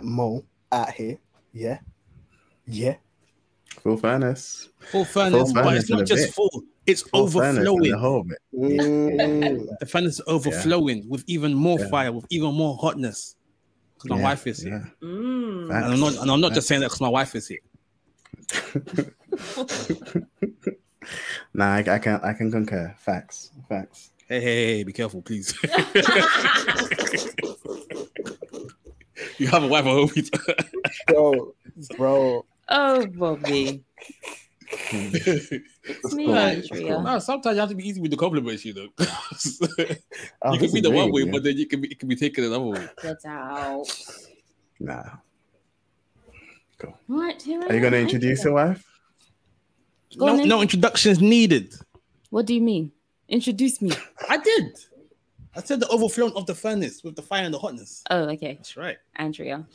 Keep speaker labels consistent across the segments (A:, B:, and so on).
A: Man like Mo out here. Yeah. Yeah.
B: Full fairness.
C: Full fairness, but it's not just
B: bit.
C: full, it's
B: Full
C: overflowing.
B: The whole bit.
A: Mm.
C: The fairness is overflowing with even more
B: Yeah.
C: fire, with even more hotness. Because my
B: Yeah,
C: wife is here.
B: yeah.
D: Mm.
C: And I'm not and I'm not just saying that because my wife is here.
B: Nah, I, I can I can concur. Facts. Facts.
C: Hey, hey, hey, be careful, please. you have a wife, I hope you
A: bro, bro.
D: Oh, Bobby. It's me. Andrea.
C: No, sometimes you have to be easy with the compliments, you know. You can be the one way,
B: yeah.
C: but then you can be it can be taken another way.
D: Get out.
B: Nah.
D: Right, here I
B: Are you gonna
D: am,
B: introduce your wife?
D: Go
C: No, no introductions needed.
D: What do you mean? Introduce me.
C: I did. I said the overflowing of the furnace with the fire and the hotness.
D: Oh, okay.
C: That's right.
D: Andrea.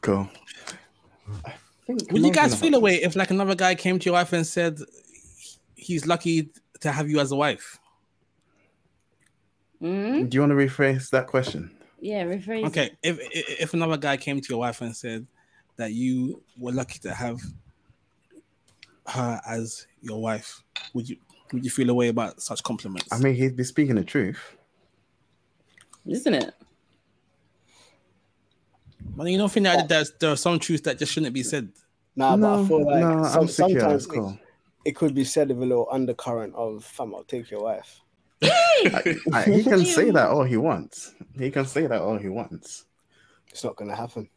B: Cool.
C: Would you guys
B: of the-
C: feel away if like another guy came to your wife and said he's lucky to have you as a wife?
D: Mm?
B: Do you want to rephrase that question?
D: Yeah, rephrase.
C: Okay, if if if another guy came to your wife and said that you were lucky to have her as your wife, would you would you feel a way about such compliments?
B: I mean, he'd be speaking the truth.
D: Isn't it?
C: Well, you don't think that there's, there are some truths that just shouldn't be said.
A: Nah, but I feel like
B: no,
A: some,
B: I'm secure.
A: sometimes
B: cool.
A: it, it could be said with a little undercurrent of fam, I'll take your wife.
B: I- I- he can say that all he wants. He can say that all he wants.
A: It's not gonna happen.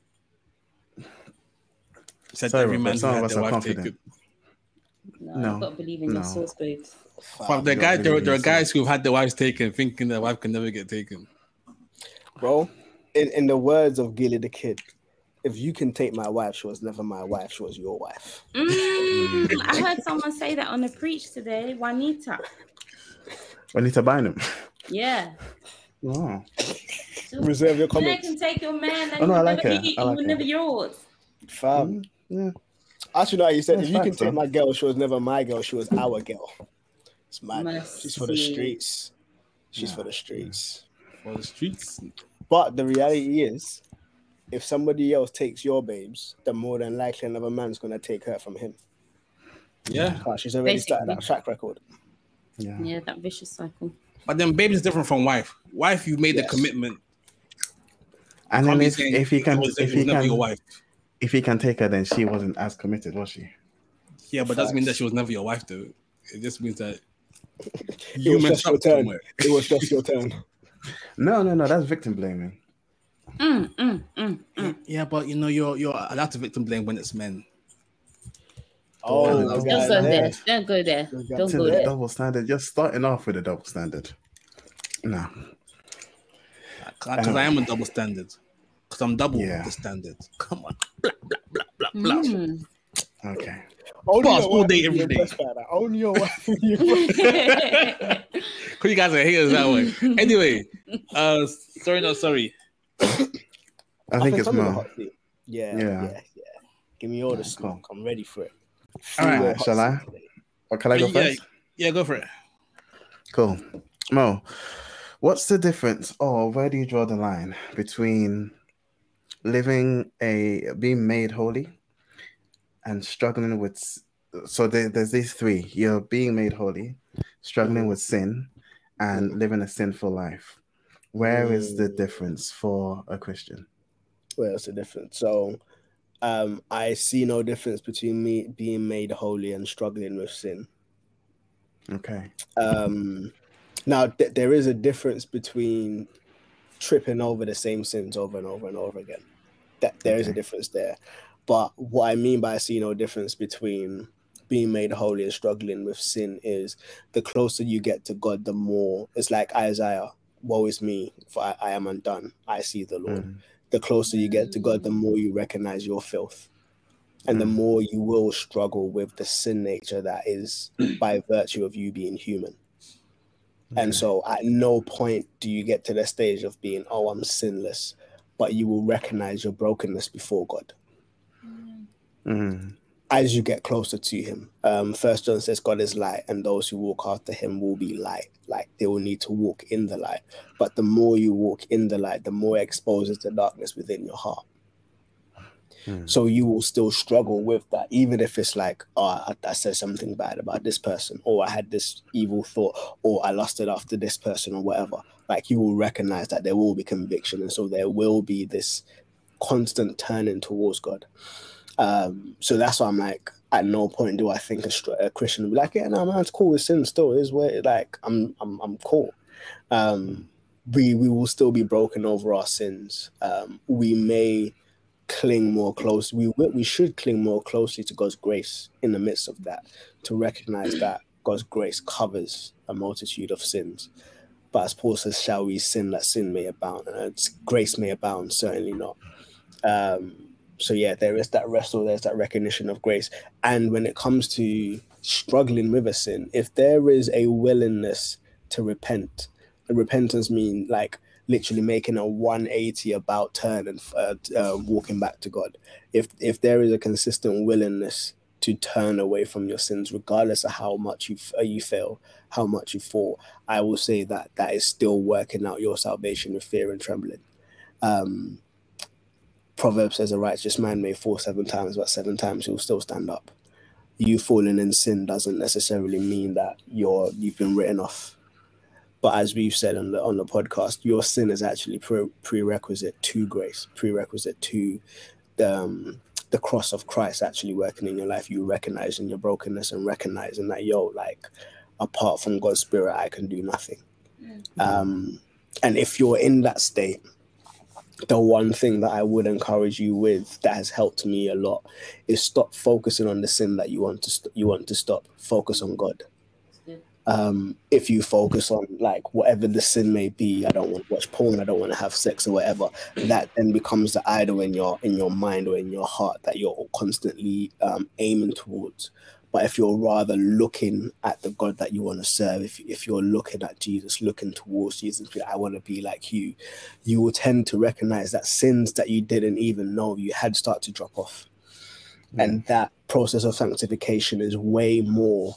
C: Said
B: Sorry,
C: every man
B: some of
C: had
B: us
C: their
B: are
C: wife
B: confident.
C: Taken.
D: No,
B: No.
D: I've got to believe in
B: No.
D: your source, babes.
A: Fam.
C: But the guy, there, there are guys who've had their wives taken, thinking their wife can never get taken.
A: Bro, in, in the words of Gillie Da Kid, if you can take my wife, she was never my wife, she was your wife.
D: Mm, I heard someone say that on a preach today. Juanita.
B: Juanita Bynum.
D: Yeah.
B: Oh.
D: So
A: Reserve your
D: they
A: comments.
D: can take your man and
B: Oh, no, I
D: he'll
B: like
D: never
B: her.
D: be,
B: I
D: he
B: like
D: will
B: her.
D: never yours.
A: Fam.
B: Yeah.
A: Actually, no, you said
B: That's
A: if you can take my girl, she was never my girl, she was our girl. It's mad. She's for the streets. She's
B: Yeah.
A: for the streets.
C: For the streets.
A: But the reality is, if somebody else takes your babes, then more than likely another man's gonna take her from him.
C: Yeah.
A: Ah, she's already started that track record.
B: Yeah.
D: Yeah, that vicious cycle.
C: But then baby is different from wife. Wife, you made
A: Yes.
C: the commitment.
B: And then if, if he can
C: was-
B: if
C: it
B: he
C: was never your
B: can
C: wife.
B: If he can take her, then she wasn't as committed, was she?
C: Yeah, but doesn't mean that she was never your wife, though. It just means that
A: It
C: you
A: was
C: messed
A: just your
C: up
A: turn.
C: somewhere.
A: It was just your turn.
B: No, no, no. That's victim blaming.
D: Mm, mm, mm, mm.
C: Yeah, but you know, you're you're allowed to victim blame when it's men.
A: Oh,
C: Don't
D: Don't go
A: there.
D: there. Don't go there. Don't go
B: the
D: there.
B: double standard. Just starting off with a double standard. No.
C: Because I am a double standard. Because I'm double
B: Yeah.
C: the standard. Come on. Blah, blah, blah, blah, blah.
D: Mm.
B: Okay.
A: Only
C: Boss,
A: your
C: all day, every day.
A: impressed. Only your wife. would be impressed.
C: Because you guys are haters that way. Anyway, uh, sorry, no, sorry.
B: I think it's
A: I'm in the
B: more.
A: Yeah,
B: Yeah.
A: yeah, yeah, Give me all the
B: Yeah,
A: smoke. I'm ready for it.
C: All right,
A: Feel
B: shall I? Or can I go
C: Yeah,
B: first?
C: Yeah, go for it.
B: Cool. Mo, what's the difference, or where do you draw the line between living a being made holy and struggling with? So there, there's these three. You're being made holy, struggling with sin, and living a sinful life. Where is the
A: Mm.
B: difference for a Christian?
A: Where's the difference? So, um, I see no difference between me being made holy and struggling with sin.
B: Okay.
A: Um, now th- there is a difference between tripping over the same sins over and over and over again. That there is a difference there. But what I mean by I see no difference between being made holy and struggling with sin is the closer you get to God, the more it's like Isaiah, woe is me, for I, I am undone. I see the Lord.
B: Mm.
A: The closer you get to God, the more you recognize your filth. And the
B: Mm.
A: more you will struggle with the sin nature that is by virtue of you being human. And so at no point do you get to the stage of being, oh, I'm sinless, but you will recognize your brokenness before God.
B: Mm.
A: as you get closer to him. Um, First John says God is light, and those who walk after him will be light. Like they will need to walk in the light. But the more you walk in the light, the more it exposes the darkness within your heart.
B: Hmm.
A: So you will still struggle with that, even if it's like, oh, I, I said something bad about this person, or I had this evil thought, or I lusted after this person, or whatever. Like you will recognize that there will be conviction, and so there will be this constant turning towards God. Um, so that's why I'm like, at no point do I think a, a Christian will be like, yeah, no, man, it's cool. It's sin still is where like I'm, I'm, I'm cool. Um, we we will still be broken over our sins. Um, we may cling more close. We we should cling more closely to God's grace in the midst of that to recognize that God's grace covers a multitude of sins. But as Paul says, shall we sin that sin may abound? And grace may abound, certainly not. Um, so yeah, there is that wrestle, there's that recognition of grace. And when it comes to struggling with a sin, if there is a willingness to repent, repentance mean like literally making a 180 about turn and uh, uh, walking back to God. If if there is a consistent willingness to turn away from your sins, regardless of how much you uh, you fail, how much you fall, I will say that that is still working out your salvation with fear and trembling. Um, Proverbs says a righteous man may fall seven times, but seven times he'll still stand up. You falling in sin doesn't necessarily mean that you're you've been written off. But as we've said on the on the podcast, your sin is actually pre- prerequisite to grace, prerequisite to the um, the cross of Christ actually working in your life. You recognizing your brokenness and recognizing that yo, like apart from God's spirit, I can do nothing. Um, and if you're in that state, the one thing that I would encourage you with that has helped me a lot is stop focusing on the sin that you want to st- you want to stop. Focus on God. Um, if you focus on like whatever the sin may be, I don't want to watch porn, I don't want to have sex or whatever. That then becomes the idol in your in your mind or in your heart that you're constantly um, aiming towards. But if you're rather looking at the God that you want to serve, if, if you're looking at Jesus, looking towards Jesus, I want to be like you, you will tend to recognize that sins that you didn't even know you had start to drop off. And that process of sanctification is way more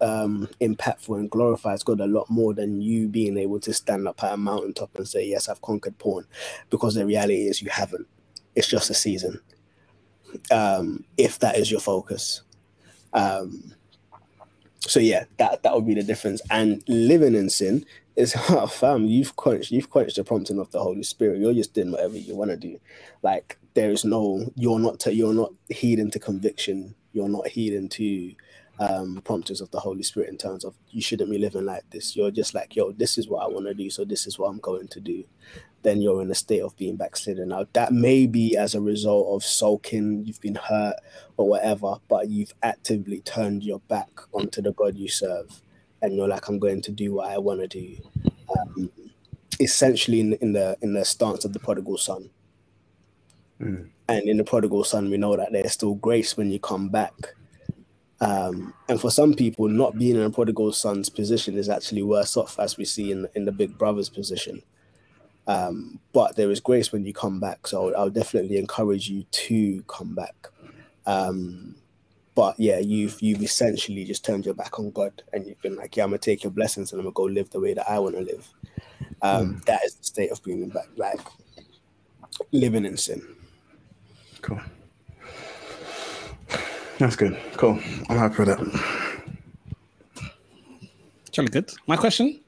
A: um, impactful and glorifies God a lot more than you being able to stand up at a mountaintop and say, Yes, I've conquered porn. Because the reality is you haven't. It's just a season. Um, if that is your focus. Um, so yeah, that that would be the difference. And living in sin is oh, fam, you've quenched you've quenched the prompting of the Holy Spirit. You're just doing whatever you want to do. Like there is no you're not to, you're not heeding to conviction. You're not heeding to um promptings of the Holy Spirit in terms of you shouldn't be living like this. You're just like, yo, this is what I want to do, so this is what I'm going to do. Then you're in a state of being backslidden. Now that may be as a result of sulking, you've been hurt or whatever, but you've actively turned your back onto the God you serve, and you're like, I'm going to do what I want to do. Um, essentially, in, in the in the stance of the prodigal son.
B: Mm.
A: And in the prodigal son, we know that there's still grace when you come back. Um, and for some people, not being in a prodigal son's position is actually worse off, as we see in in the big brother's position. Um, but there is grace when you come back, so I'll definitely encourage you to come back. Um, but yeah, you've you've essentially just turned your back on God, and you've been like, yeah, I'm gonna take your blessings and I'm gonna go live the way that I want to live. Um, That is the state of being back, like living in sin.
B: Cool. That's good. Cool. I'm happy with that.
C: Jolly good. My question.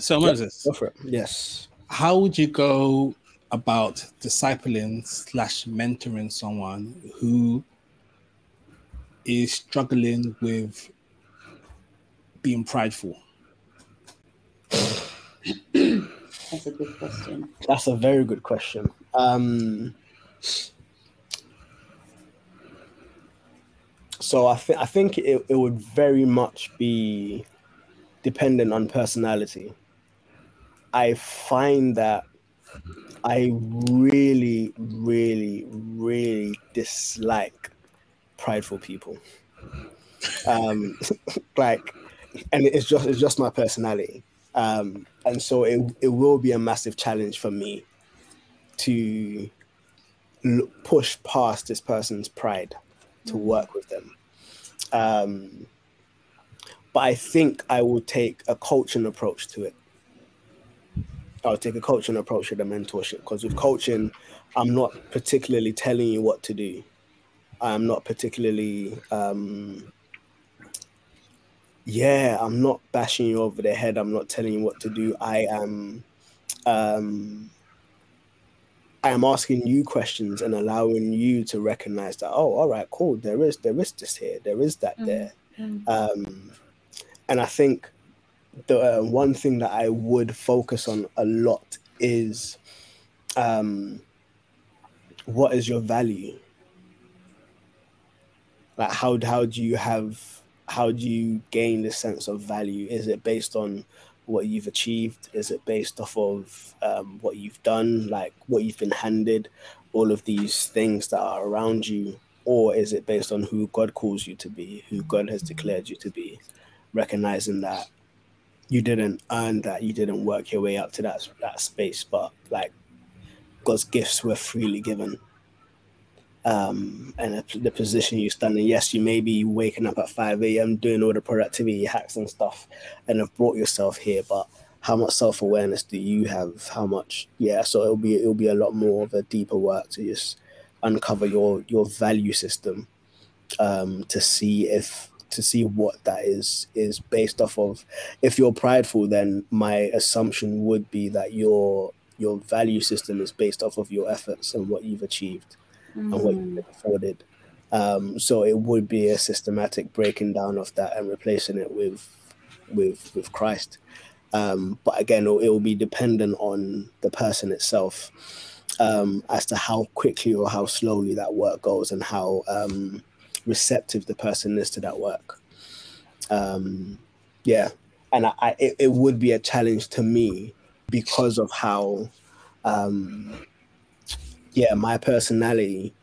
C: So Moses,
A: Go for it. Yes.
C: how would you go about discipling slash mentoring someone who is struggling with being prideful?
D: That's a good question.
A: That's a very good question. Um, so I think I think it, it would very much be dependent on personality. I find that I really, really, really dislike prideful people. Um, like, and it's just it's just my personality. Um, and so it, it will be a massive challenge for me to push past this person's pride to work with them. Um, but I think I will take a coaching approach to it. I'll take a coaching approach to the mentorship because with coaching, I'm not particularly telling you what to do. I'm not particularly, um, yeah, I'm not bashing you over the head. I'm not telling you what to do. I am, um, I am asking you questions and allowing you to recognize that. Oh, all right, cool. There is, there is this here. There is that there.
D: Mm.
A: Um, and I think the uh, one thing that I would focus on a lot is um, what is your value? Like how how do you have how do you gain the sense of value? Is it based on what you've achieved? Is it based off of um, what you've done, like what you've been handed, all of these things that are around you, or is it based on who God calls you to be, who God has declared you to be, recognizing that you didn't earn that, you didn't work your way up to that that space, but like God's gifts were freely given. Um, and the- position you stand in, yes, you may be waking up at 5 a.m. doing all the productivity hacks and stuff and have brought yourself here, but how much self awareness do you have? How much, yeah, so it'll be it'll be a lot more of a deeper work to just uncover your your value system um, to see if to see what that is is based off of. If you're prideful, then my assumption would be that your your value system is based off of your efforts and what you've achieved and what you've been afforded. Um, so it would be a systematic breaking down of that and replacing it with with with Christ. Um, but again, it will be dependent on the person itself um, as to how quickly or how slowly that work goes and how um, receptive the person is to that work. Um, yeah, and I, I, it, it would be a challenge to me because of how, um, yeah, my personality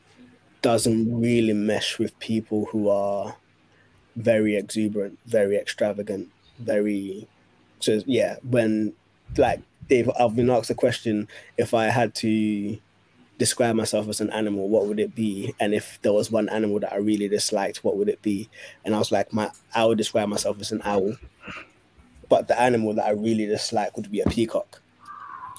A: doesn't really mesh with people who are very exuberant, very extravagant, very. So yeah, when like Dave, I've been asked a question: if I had to describe myself as an animal, what would it be? And if there was one animal that I really disliked, what would it be? And I was like, my I would describe myself as an owl, but the animal that I really dislike would be a peacock,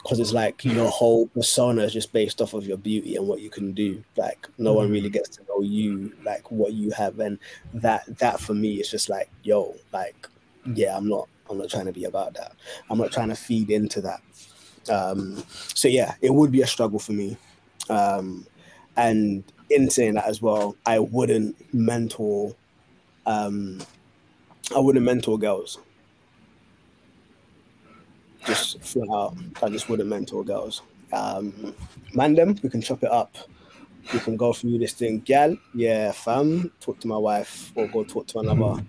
A: because it's like your whole persona is just based off of your beauty and what you can do. Like no one really gets to know you, like what you have, and that that for me is just like, yo, like yeah, I'm not I'm not trying to be about that. I'm not trying to feed into that. Um, so yeah, it would be a struggle for me. Um, and in saying that as well, I wouldn't mentor. Um, I wouldn't mentor girls. Just flat out, I just wouldn't mentor girls. Um, man, them we can chop it up. We can go through this thing, gal. Yeah, fam. Talk to my wife or go talk to another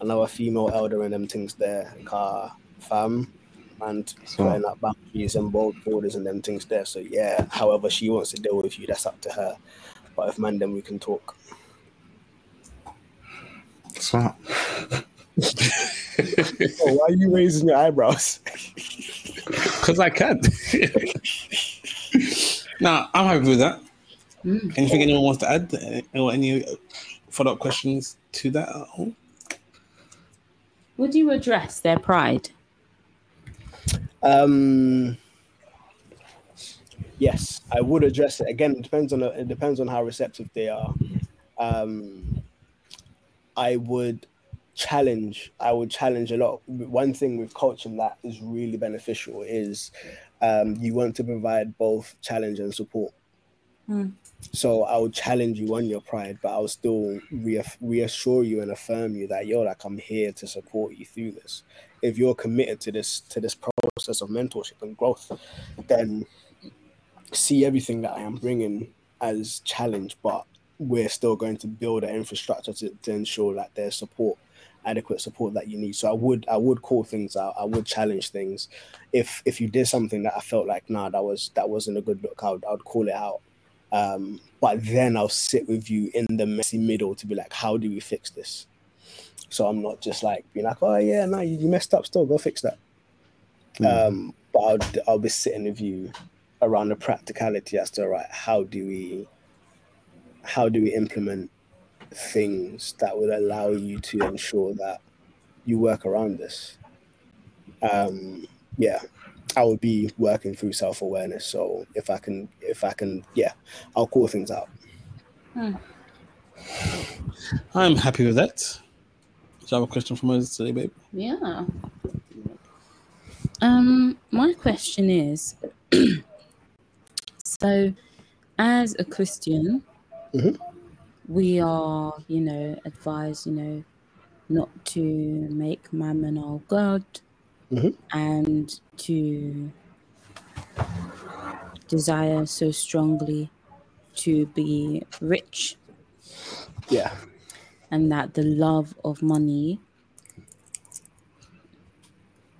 A: another female elder and them things there. Car fam and putting up boundaries and bold borders and them things there. So yeah, however she wants to deal with you, that's up to her. But if man, then we can talk.
B: Smart.
A: Oh, why are you raising your eyebrows?
C: Because I can. nah, I'm happy with that. Anything anyone wants to add? Or any follow up questions to that at all?
D: Would you address their pride?
A: Um, yes, I would address it. Again, it depends on it depends on how receptive they are. Um, I would challenge. I would challenge a lot. One thing with coaching that is really beneficial is um, you want to provide both challenge and support. So I would challenge you on your pride, but I'll still reassure you and affirm you that yo, like I'm here to support you through this. If you're committed to this to this process of mentorship and growth, then see everything that I am bringing as challenge, but we're still going to build an infrastructure to, to ensure that there's support, adequate support that you need. So I would I would call things out. I would challenge things. If if you did something that I felt like nah that was that wasn't a good look, I would I would call it out. Um, but then I'll sit with you in the messy middle to be like, how do we fix this? So I'm not just like being like, oh yeah, no, you, you messed up. Still, go fix that. Um, but I'll I'll be sitting with you around the practicality as to right how do we how do we implement things that would allow you to ensure that you work around this um yeah i would be working through self-awareness so if i can if i can yeah i'll call things out
C: I'm happy with that. Do you have a question from us today, babe?
D: Yeah. Um, my question is so as a Christian,
A: Mhm.
D: We are, you know, advised, you know, not to make mammon our God
A: Mhm.
D: and to desire so strongly to be rich
A: yeah
D: and that the love of money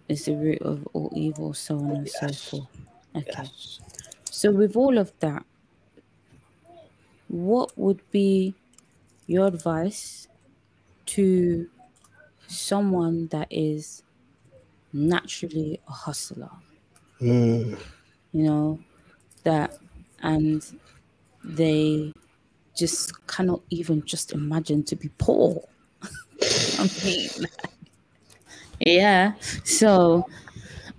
D: is the root of all evil, so on and so forth. Okay.
A: yes
D: So, with all of that, what would be your advice to someone that is naturally a hustler?
A: Mm,
D: You know, that and they just cannot even just imagine to be poor. I mean, yeah. So,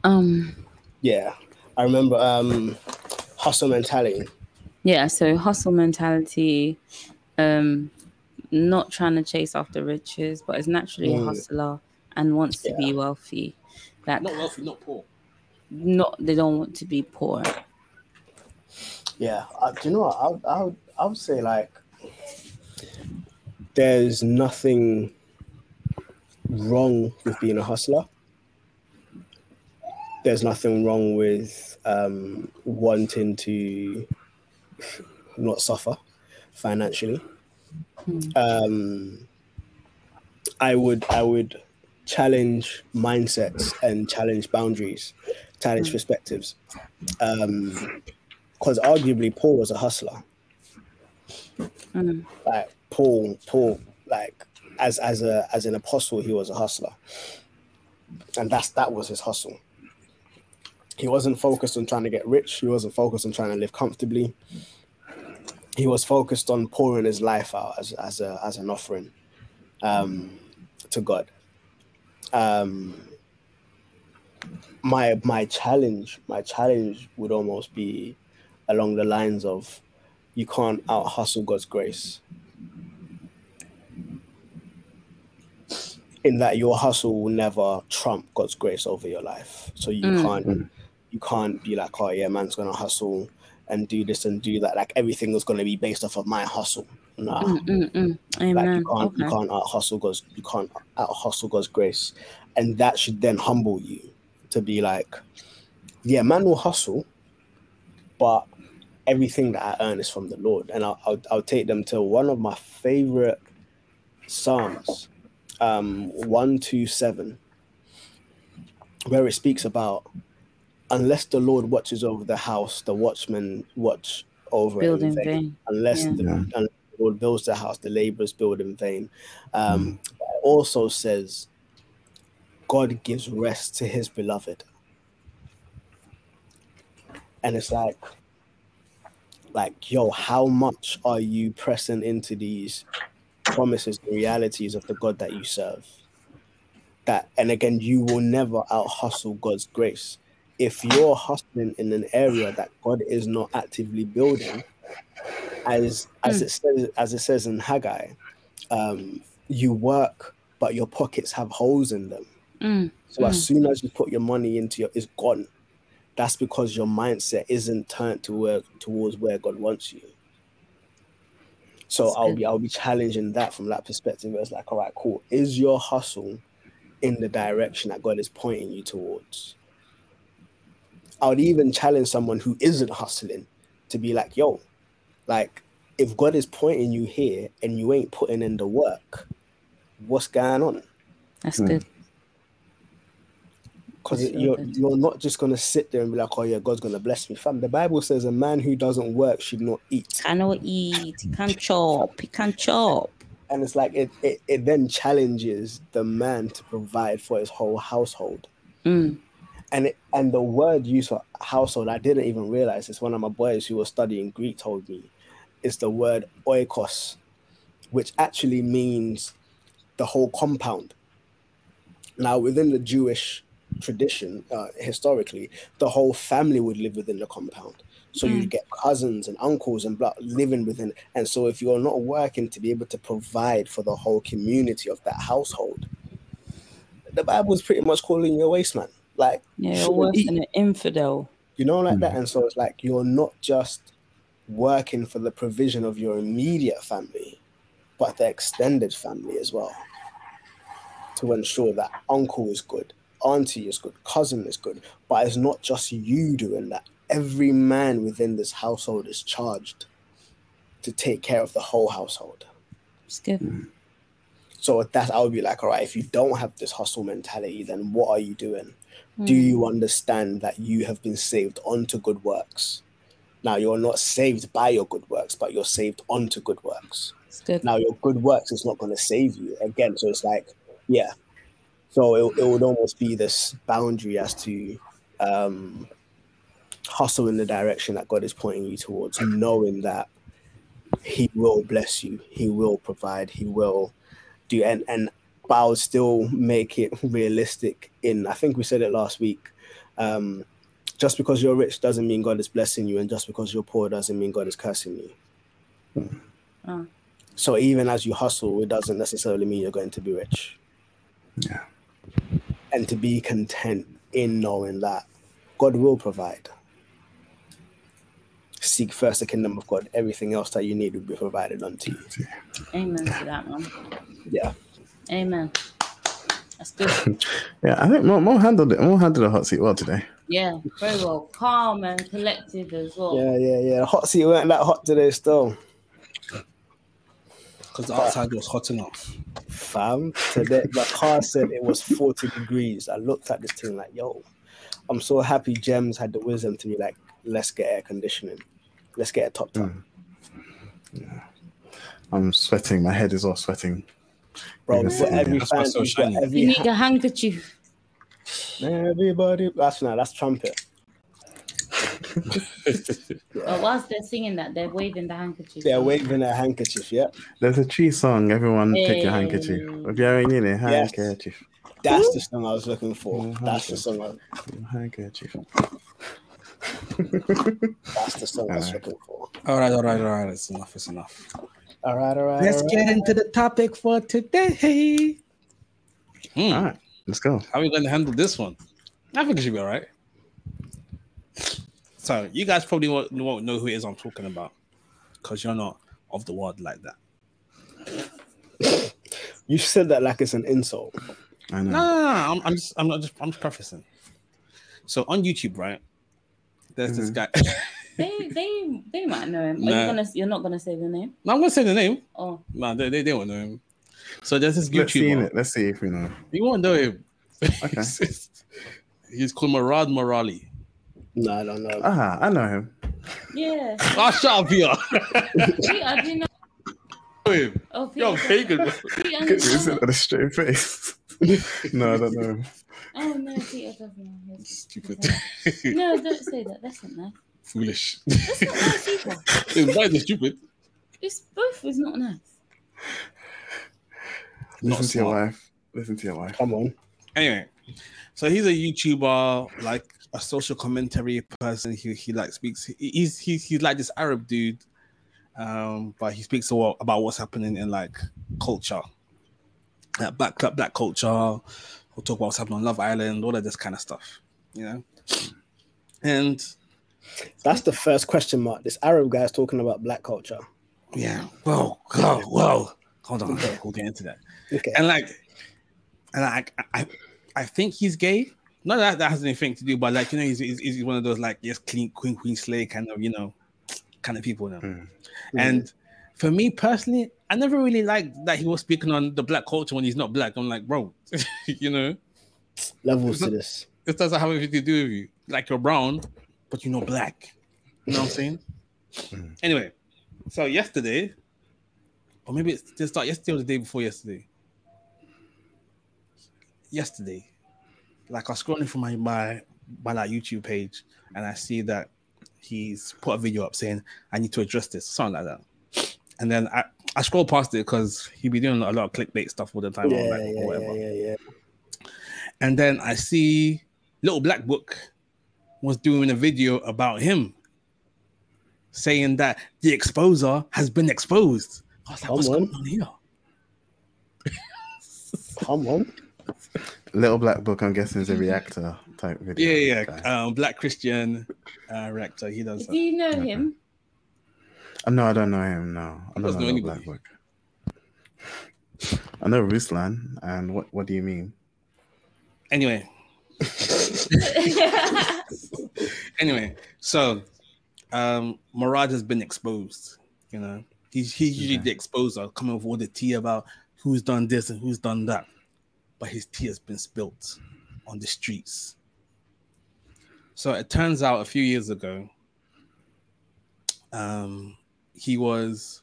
D: um,
A: yeah i remember um hustle mentality
D: yeah. So hustle mentality, um, not trying to chase after riches, but is naturally a
A: Mm.
D: hustler and wants to be wealthy. Like
C: Not wealthy, not poor.
D: not, they don't want to be poor.
A: Yeah, uh, do you know what? I would, I would, I would say like there's nothing wrong with being a hustler. There's nothing wrong with um, wanting to not suffer financially. Um, I would, I would challenge mindsets and challenge boundaries, challenge perspectives. Um, because arguably Paul was a hustler.
D: Mm.
A: Like Paul, Paul, like as as a as an apostle, he was a hustler, and that's that was his hustle. He wasn't focused on trying to get rich. He wasn't focused on trying to live comfortably. He was focused on pouring his life out as as a as an offering um, to God. Um, my my challenge my challenge would almost be along the lines of you can't out hustle God's grace. In that your hustle will never trump God's grace over your life. So you
D: Mm.
A: can't you can't be like, oh yeah, man's gonna hustle and do this and do that. Like everything was gonna be based off of my hustle. Nah.
D: Mm, mm, mm.
A: Like you can't you can't out hustle God's you can't out hustle God's grace. And that should then humble you to be like, yeah, man will hustle, but everything that I earn is from the Lord. And I'll I'll, I'll take them to one of my favorite Psalms, um, one two seven, where it speaks about unless the Lord watches over the house, the watchmen watch over it
D: Build
A: in
D: in
A: vain
D: vain.
A: unless
D: Yeah.
A: the,
B: Yeah.
A: unless the Lord builds the house, the laborers build in vain. Um, it also says, God gives rest to his beloved. And it's like, like, yo, how much are you pressing into these promises and realities of the God that you serve? That, and again, you will never out hustle God's grace. If you're hustling in an area that God is not actively building, as as it says as it says in Haggai, um, you work, but your pockets have holes in them.
D: Mm,
A: So as soon as you put your money into your, it's gone. That's because your mindset isn't turned to where towards where God wants you. So
D: That's
A: I'll
D: good.
A: be I'll be challenging that from that perspective. It's like, all right, cool. Is your hustle in the direction that God is pointing you towards? I would even challenge someone who isn't hustling to be like, yo, like if God is pointing you here and you ain't putting in the work, what's going on?
D: that's
B: Mm.
D: good.
A: Because you're
D: good.
A: you're not just gonna sit there and be like, oh yeah, God's gonna bless me. Fam, the Bible says a man who doesn't work should not eat.
D: Cannot eat. He can't chop. He can't chop.
A: And it's like it, it, it then challenges the man to provide for his whole household.
D: Mm,
A: and it, and the word used for household, I didn't even realize. It's one of my boys who was studying Greek told me, is the word oikos, which actually means the whole compound. Now, within the Jewish tradition, uh, historically, the whole family would live within the compound. So
D: Mm.
A: you'd get cousins and uncles and blood living within. And so, if you're not working to be able to provide for the whole community of that household, the Bible's pretty much calling you a waste man. Like,
D: Yeah, you're worse
A: eat,
D: than an infidel.
A: you know, like hmm. that. And so it's like you're not just working for the provision of your immediate family, but the extended family as well. To ensure that uncle is good, auntie is good, cousin is good. But it's not just you doing that. Every man within this household is charged to take care of the whole household.
D: It's good. Hmm.
A: So that's I would be like, all right, if you don't have this hustle mentality, then what are you doing? Do you understand that you have been saved onto good works? Now you're not saved by your good works, but you're saved onto good works.
D: Good.
A: Now your good works is not going to save you again. So it's like, yeah. So it, it would almost be this boundary as to um, hustle in the direction that God is pointing you towards, knowing that He will bless you, He will provide, He will do, and and but I would still make it realistic. In I think we said it last week. Um, just because you're rich doesn't mean God is blessing you, and just because you're poor doesn't mean God is cursing you.
D: Oh.
A: So even as you hustle, it doesn't necessarily mean you're going to be rich.
B: Yeah.
A: And to be content in knowing that God will provide. Seek first the kingdom of God. Everything else that you need will be provided unto you.
D: Amen to that, man.
A: Yeah.
D: Amen. That's good.
B: Yeah, I think Mo, Mo handled it. Mo handled the hot seat well today.
D: Yeah, very well. Calm and collected as well.
A: Yeah, yeah, yeah. The hot seat weren't that hot today still.
C: Because the outside was hot enough.
A: Fam, today the car said it was 40 degrees. I looked at this thing like, yo, I'm so happy Gems had the wisdom to be like, let's get air conditioning. Let's get a top top. Hmm. Yeah.
B: I'm sweating. My head is all sweating.
A: Bro,
B: Yeah,
A: you've got
B: yeah.
A: every
C: That's
A: fan,
C: so
A: you've
C: shiny.
A: every
D: You need
A: ha-
D: a handkerchief.
A: everybody. That's not, that's trumpet.
D: But whilst they're singing that, they're waving the handkerchief.
A: They're waving a handkerchief, yeah.
B: There's a cheese song. Everyone take your handkerchief. If you're in it,
A: Yes.
B: handkerchief.
A: That's the song I was looking for. That's the song. I,
B: Handkerchief.
A: that's the song I was
B: Alright.
A: looking for.
C: All right, all right, all right. It's enough. It's enough.
A: All right, all right.
C: Let's
A: all right.
C: get into the topic for today. Hmm,
B: All right, let's go.
C: How are we going to handle this one? I think it should be all right. So, you guys probably won't, won't know who it is I'm talking about because you're not of the world like that.
A: You said that like it's an insult.
B: I
C: No,
B: know.
C: no, no, no, I'm, I'm just, I'm not just, I'm just prefacing. So on YouTube, right? There's this guy.
D: They they they might know him. Are
C: Nah.
D: you gonna you're not gonna say the name?
C: no, I'm gonna say the name.
D: Oh,
C: No, they, they, they won't know him. So there's this
B: Let's see in
C: YouTuber.
B: it. Let's see if we know.
C: You won't know him.
B: Okay.
C: He's called Murad Merali.
A: No, I don't know.
B: Ah, I know him.
D: yeah.
C: Oh, shut up, Peter.
D: Peter, do you know?
C: him.
D: Oh, Peter,
C: You're pagan. bro.
D: Peter,
B: Is
D: doesn't
B: it a straight face? no, I don't know him.
D: Oh no, Peter doesn't know. his-
C: Stupid.
D: No, don't say that. That's not nice.
C: Foolish.
D: That's not nice.
C: It's why they're stupid.
D: It's both is not nice.
C: Not
B: Listen to your wife. Listen to your wife.
A: Come on.
C: Anyway, so he's a YouTuber, like a social commentary person. He he like speaks. He's he's he's like this Arab dude, um, but he speaks a lot about what's happening in like culture, uh, black black culture. We'll talk about what's happening on Love Island, all of this kind of stuff, you know. And
A: That's the first question mark. This Arab guy's talking about black culture.
C: yeah, whoa, whoa, whoa. Hold on, we'll get into that.
A: Okay.
C: and like and like I I think he's gay. Not that that has anything to do, but like you know, he's he's, he's one of those like yes, clean queen queen slay kind of you know kind of people now.
B: Mm.
C: And for me personally, I never really liked that he was speaking on the black culture when he's not black. I'm like, bro, you know,
A: Levels to this.
C: this doesn't have anything to do with you. Like you're brown, but you're not black. You know what I'm saying?
B: Mm.
C: Anyway, so yesterday, or maybe it's just start yesterday or the day before yesterday. Yesterday, like I was scrolling through my my my like YouTube page and I see that he's put a video up saying I need to address this, something like that. And then I, I scroll past it because he'd be doing a lot of clickbait stuff all the time.
A: Yeah,
C: or like,
A: yeah,
C: or whatever.
A: yeah, yeah, yeah.
C: And then I see Little Black Book was doing a video about him saying that the exposer has been exposed. I was like,
A: Come
C: what's
A: on.
C: going on here?
A: Come on.
B: Little Black Book, I'm guessing, is a reactor type video.
C: Yeah, yeah.
B: guy.
C: Um, Black Christian uh, rector. He does.
D: Do you know
B: Okay.
D: him?
B: Uh, no, I don't know him. No, I don't
C: doesn't
B: know
C: know
B: Black Book. I know Ruslan, and what? What do you mean?
C: Anyway, anyway, so um Murad has been exposed. You know, he's he's usually
B: Okay.
C: the exposer, coming with all the tea about who's done this and who's done that. But his tea has been spilt on the streets. So it turns out a few years ago, um, he was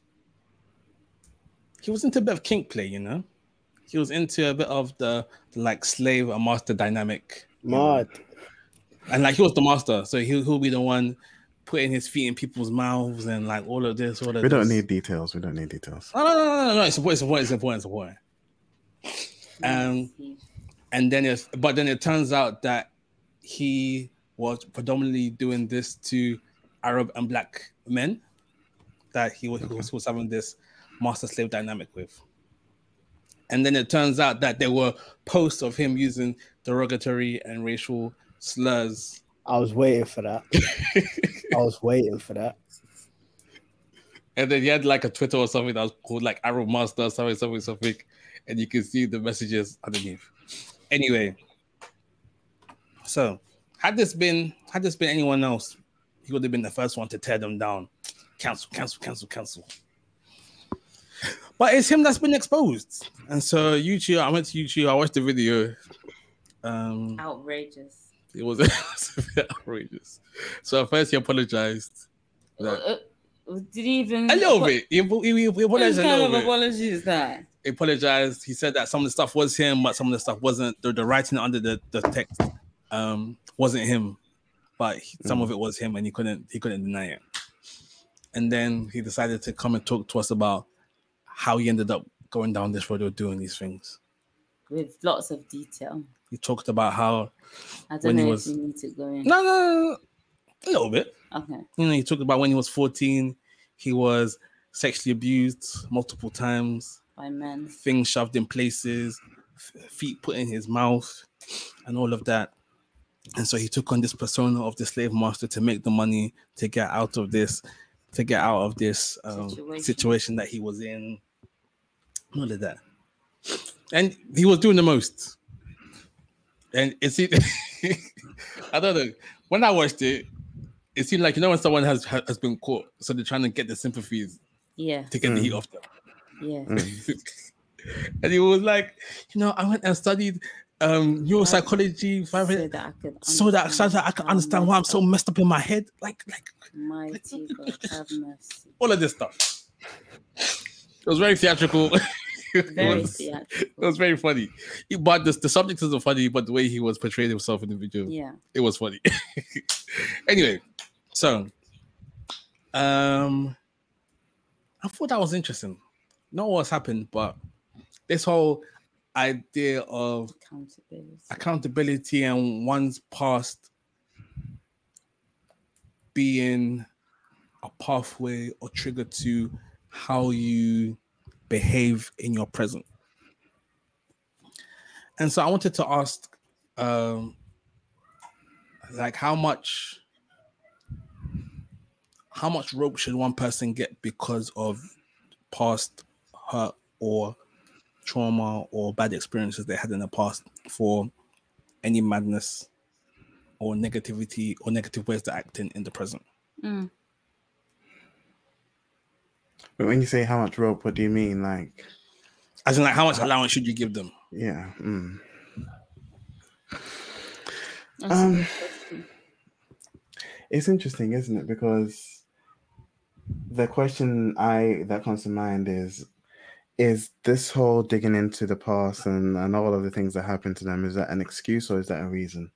C: he was into a bit of kink play, you know. He was into a bit of the, the like slave and master dynamic you?
A: Mad.
C: and like he was the master, so he'll he'll be the one putting his feet in people's mouths and like all of this, all of
B: We don't
C: this.
B: need details. We don't need details.
C: No, no, no, no, no, no. It's important. It's important. It's important. It's important. Um, and then it's but then it turns out that he was predominantly doing this to Arab and black men that he was, he was, he was having this master slave dynamic with. And then it turns out that there were posts of him using derogatory and racial slurs.
A: I was waiting for that. I was waiting for that.
C: And then he had like a Twitter or something that was called like Arab Master, something, something, something. And you can see the messages underneath. Anyway, so had this been had this been anyone else, he would have been the first one to tear them down. Cancel, cancel, cancel, cancel. But it's him that's been exposed. And so YouTube, I went to YouTube, I watched the video. Um
D: Outrageous.
C: it was, it was a bit outrageous. So at first he apologized. Like,
D: Uh, uh, did he even
C: a little bit. He, he, he
D: What
C: apologized a
D: kind
C: little
D: of
C: bit.
D: apology is that?
C: He apologized. He said that some of the stuff was him, but some of the stuff wasn't. The, the writing under the, the text um, wasn't him, but he- some of it was him, and he couldn't he couldn't deny it. And then he decided to come and talk to us about how he ended up going down this road or doing these things.
D: With lots of detail.
C: He talked about how
D: I don't
C: When he
D: know
C: was-
D: if we need to go in.
C: no, no, no, a little bit.
D: Okay.
C: You know, he talked about when he was fourteen, he was sexually abused multiple times.
D: By men.
C: things shoved in places, feet put in his mouth, and all of that. And so he took on this persona of the slave master to make the money to get out of this, to get out of this um,
D: Situation.
C: situation. that he was in. And All of that, and he was doing the most. And it seemed, I don't know. When I watched it, it seemed like you know when someone has has been caught, so they're trying to get the sympathies
D: Yeah.
C: to get the
B: Mm.
C: heat off them.
D: Yeah.
C: and he was like, you know, I went and studied um neuropsychology
D: So
C: so
D: that I could
C: that, so that I can understand why I'm so messed up in my head. Like, like
D: Mighty God, have mercy.
C: all of this stuff. It was very theatrical. it,
D: Very
C: was, it was very funny. But the, the subject isn't funny, but the way he was portraying himself in the video,
D: Yeah.
C: it was funny. anyway, so um I thought that was interesting. Not what's happened, but this whole idea of
D: Accountability.
C: accountability and one's past being a pathway or trigger to how you behave in your present. And so I wanted to ask um like how much how much rope should one person get because of past hurt or trauma or bad experiences they had in the past for any madness or negativity or negative ways to act in in the present.
D: Mm.
B: But when you say how much rope, what do you mean? Like,
C: As in, like, how much allowance should you give them?
B: yeah. Mm. Um. It's interesting, isn't it? Because the question I that comes to mind is is this whole digging into the past and, and all of the things that happened to them, is that an excuse or is that a reason?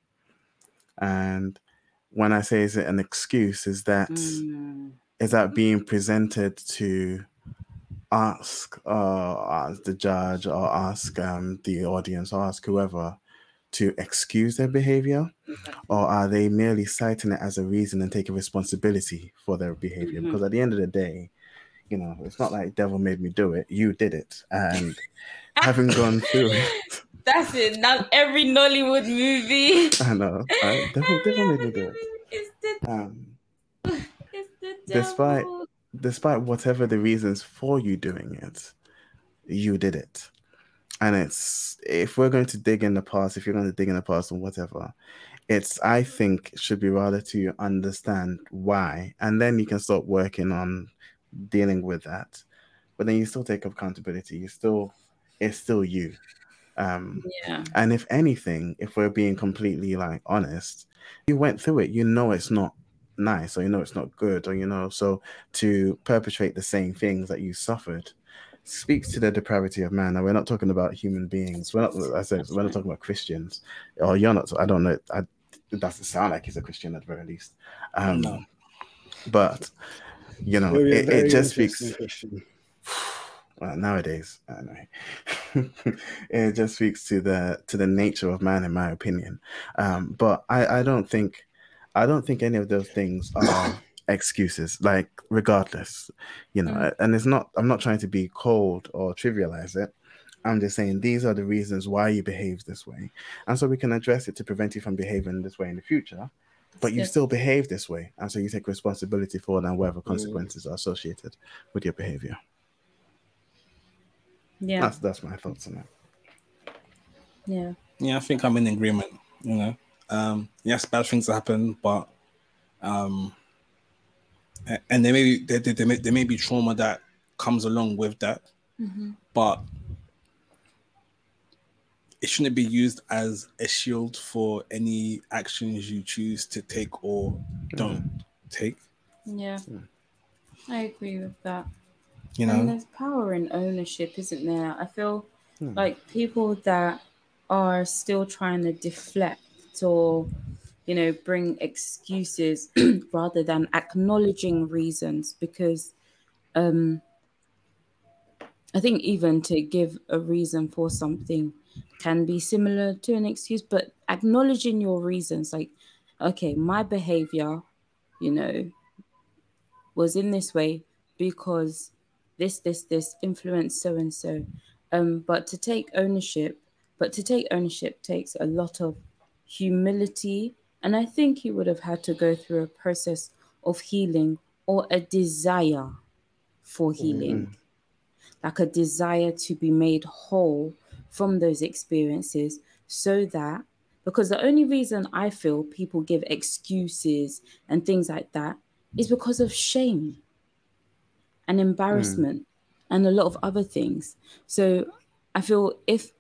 B: And when I say is it an excuse, is that is that being presented to ask uh, ask the judge or ask um, the audience or ask whoever to excuse their behavior, or are they merely citing it as a reason and taking responsibility for their behavior?
D: Mhm.
B: Because at the end of the day, you know, it's not like devil made me do it. You did it, and having gone through it,
D: That's it. Not every Nollywood movie.
B: I know. Right? Devil, devil made me do it.
D: movie is the,
B: Um, Despite- despite whatever the reasons for you doing it, you did it. And it's if we're going to dig in the past, if you're going to dig in the past or whatever, it's I think should be rather to understand why, and then you can start working on dealing with that. But then you still take accountability. You still it's still you. Um
D: Yeah.
B: and if anything, if we're being completely like honest, you went through it. You know it's not nice, or you know it's not good, or you know. So to perpetrate the same things that you suffered speaks to the depravity of man. Now we're not talking about human beings. We're not. I said
D: That's
B: we're not talking about Christians. Or you're not. I don't know. I, it doesn't sound like he's a Christian at the very least. Um,
C: No.
B: But you know,
A: Very-
B: it,
A: very
B: it just speaks well, nowadays anyway it just speaks to the to the nature of man in my opinion um but i i don't think i don't think any of those things are excuses like regardless you know
D: Mm.
B: and it's not i'm not trying to be cold or trivialize it i'm just saying these are the reasons why you behave this way and so we can address it to prevent you from behaving this way in the future but you
D: Yes.
B: still behave this way and so you take responsibility for it and whatever
A: Mm.
B: consequences are associated with your behavior
D: Yeah.
B: that's that's my thoughts on that
D: Yeah.
C: Yeah, I think I'm in agreement. You know, um, yes, bad things happen, but um, and there may be there, there, there may, there may be trauma that comes along with that,
D: Mm-hmm.
C: but it shouldn't be used as a shield for any actions you choose to take or don't take.
D: Yeah. I agree with that.
C: You
D: And
C: know,
D: there's power in ownership, isn't there? I feel
B: Hmm.
D: like people that are still trying to deflect or, you know, bring excuses rather than acknowledging reasons because um I think even to give a reason for something can be similar to an excuse, but acknowledging your reasons, like, okay, my behavior, you know, was in this way because this, this, this influenced so and so. Um, but to take ownership, but to take ownership takes a lot of humility. And I think he would have had to go through a process of healing or a desire for mm-hmm. healing, like a desire to be made whole from those experiences so that because the only reason I feel people give excuses and things like that is because of shame and embarrassment mm. and a lot of other things. So I feel if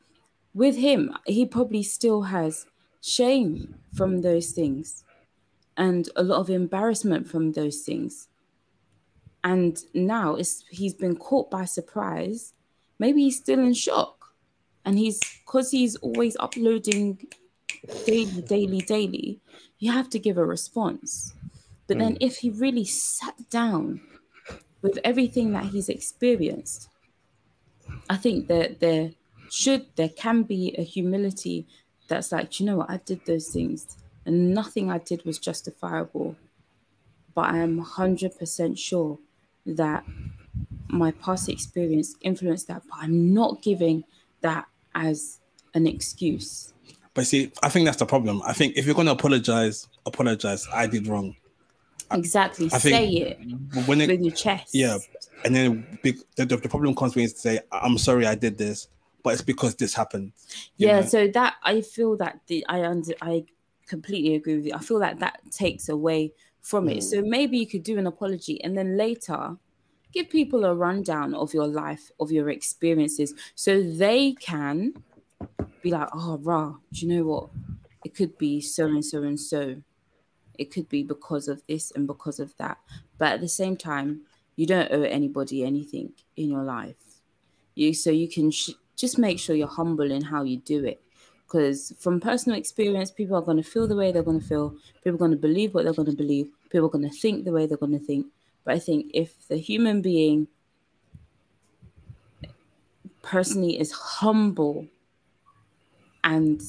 D: with him, he probably still has shame from those things and a lot of embarrassment from those things. And now it's he's been caught by surprise. Maybe he's still in shock. And he's because he's always uploading daily, daily, daily, you have to give a response. But then hmm. if he really sat down with everything that he's experienced, I think that there should there can be a humility that's like, you know what, I did those things and nothing I did was justifiable. But I am hundred percent sure that my past experience influenced that, but I'm not giving that as an excuse.
C: but see, I think that's the problem. I think if you're going to apologize, apologize. I did wrong.
D: Exactly.
C: I think
D: Say it
C: when it,
D: with your chest.
C: Yeah, and then big, the, the problem comes when you say, "I'm sorry, I did this," but it's because this happened.
D: yeah
C: know?
D: so that i feel that the i under i completely agree with you. I feel like that takes away from it. Mm. So maybe you could do an apology and then later give people a rundown of your life of your experiences so they can be like oh rah do you know what? It could be so and so and so. It could be because of this and because of that. But at the same time you don't owe anybody anything in your life. You so you can sh- just make sure you're humble in how you do it because from personal experience, people are going to feel the way they're going to feel. People are going to believe what they're going to believe. People are going to think the way they're going to think. But I think if the human being personally is humble and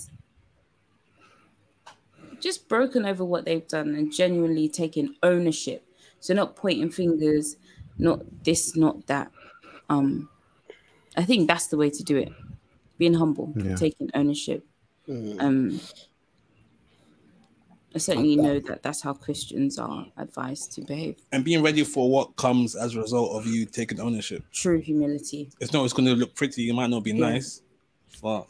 D: just broken over what they've done and genuinely taking ownership. So not pointing fingers, not this, not that. Um, I think that's the way to do it. Being humble,
B: Yeah.
D: taking ownership.
A: Mm.
D: Um, I certainly know that that's how Christians are advised to behave.
C: And being ready for what comes as a result of you taking ownership.
D: True humility.
C: It's not always going to look pretty. It might not be
D: Yeah.
C: nice, but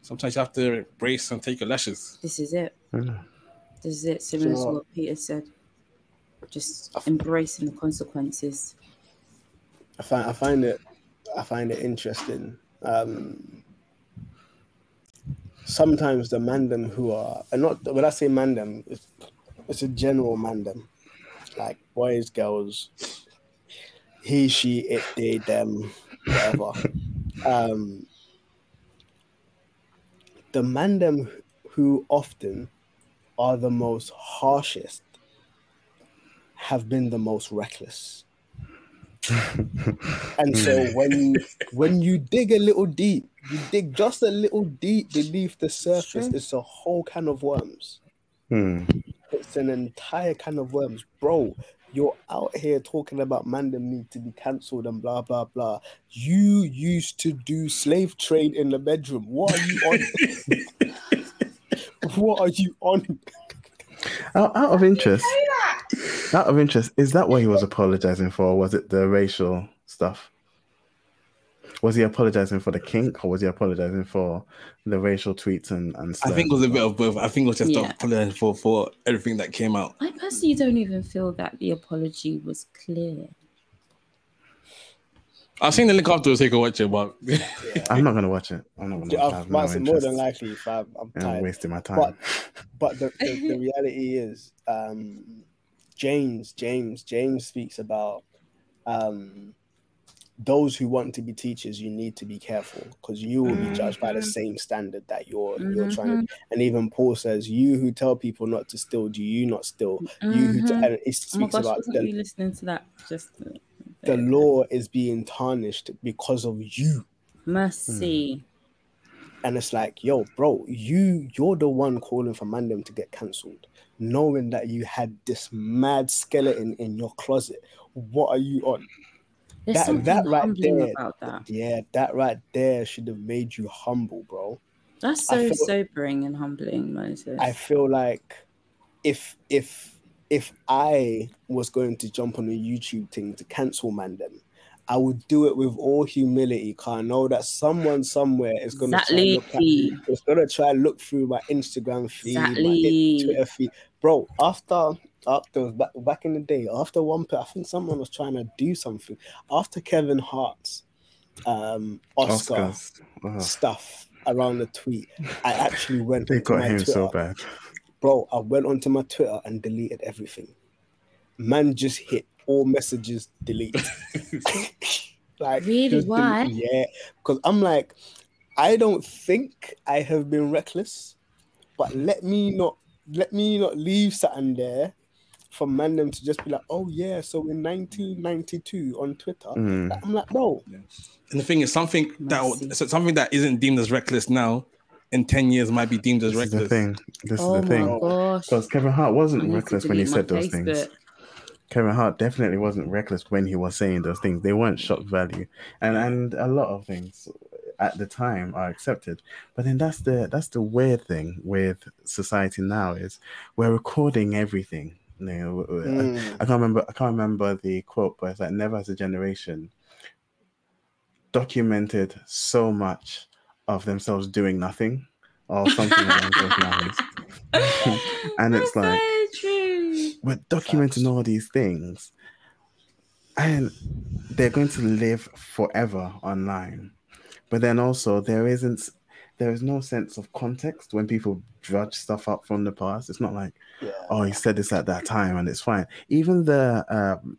C: sometimes you have to brace and take your lashes.
D: This is it.
B: Mm.
D: This is it. Similar to what Peter said. Just embracing the consequences.
A: I find I find it I find it interesting. Um, sometimes the mandem who are and not when I say mandem, it's, it's a general mandem, like boys, girls, he, she, it, they, them, whatever. um, the mandem who often are the most harshest have been the most reckless. And so when when you dig a little deep, you dig just a little deep beneath the surface, it's a whole can of worms.
B: Hmm.
A: It's an entire can of worms, bro. You're out here talking about mandem need to be cancelled and blah blah blah. You used to do slave trade in the bedroom. What are you on? what are you on?
B: Out, out of interest, out of interest, is that what he was apologizing for? Or was it the racial stuff? Was he apologizing for the kink, or was he apologizing for the racial tweets and and? stuff?
C: I think it was a bit of both. I think it was just
D: Yeah.
C: apologizing for for everything that came out.
D: I personally don't even feel that the apology was clear.
C: I've seen the link afterwards. Take a watch it, but
B: I'm not gonna watch it. I'm not gonna. Watch it. I
A: I've
B: have no
A: more
B: interest.
A: than likely, fam. I'm
B: I'm
A: tired.
B: wasting my time.
A: But but the, the, the reality is, um, James, James, James speaks about um, those who want to be teachers. You need to be careful because you will be judged by the same standard that you're you're trying
D: Mm-hmm.
A: to. And even Paul says, "You who tell people not to steal, do you not steal? You who t-
D: Mhm.
A: and it
D: Oh my
A: speaks
D: gosh,
A: about
D: wasn't
A: the,
D: you listening to that? Just
A: the law is being tarnished because of you."
D: mercy. Hmm.
A: And it's like, yo, bro, you you're the one calling for Mandem to get cancelled, knowing that you had this mad skeleton in your closet. What are you on?
D: There's
A: that that right there-
D: that.
A: Yeah, that right there should have made you humble, bro.
D: That's so
A: feel-
D: sobering and humbling, Moses.
A: I feel like if if if I was going to jump on a YouTube thing to cancel Mandem, I would do it with all humility, cause I know that someone somewhere is gonna try and look at
D: exactly.
A: was gonna try and look through my Instagram feed, my Twitter feed, bro. After after back, back in the day, after one, I think someone was trying to do something after Kevin Hart's um Oscar
B: Oscars. Ugh.
A: stuff around the tweet. I actually went
B: They got
A: my
B: him
A: Twitter,
B: so bad.
A: Bro. I went onto my Twitter and deleted everything. Man just hit all messages delete. like
D: Really?
A: just delete-
D: Why?
A: yeah, because I'm like, I don't think I have been reckless, but let me not let me not leave something there for Mandem to just be like, oh yeah, so in 1992 on Twitter,
B: Mm.
A: I'm like, bro,
C: and the thing is, something
D: Mercy.
C: that something that isn't deemed as reckless now, in ten years might be deemed as
B: This is the
C: reckless.
B: thing. This
D: oh
B: is the
D: my
B: thing. Because Kevin Hart wasn't reckless when he said those things.
D: Facebook.
B: Kevin Hart definitely wasn't reckless when he was saying those things. They weren't shock value, and and a lot of things at the time are accepted. But then that's the that's the weird thing with society now is we're recording everything. You know, I-
A: mm,
B: I can't remember. I can't remember the quote, but it's like never as a generation documented so much of themselves doing nothing or something along those lines. And it's like-
D: so true.
B: we're documenting all these things and they're going to live forever online but then also there isn't there is no sense of context when people drudge stuff up from the past it's not like
A: yeah.
B: oh he said this at that time and it's fine even the um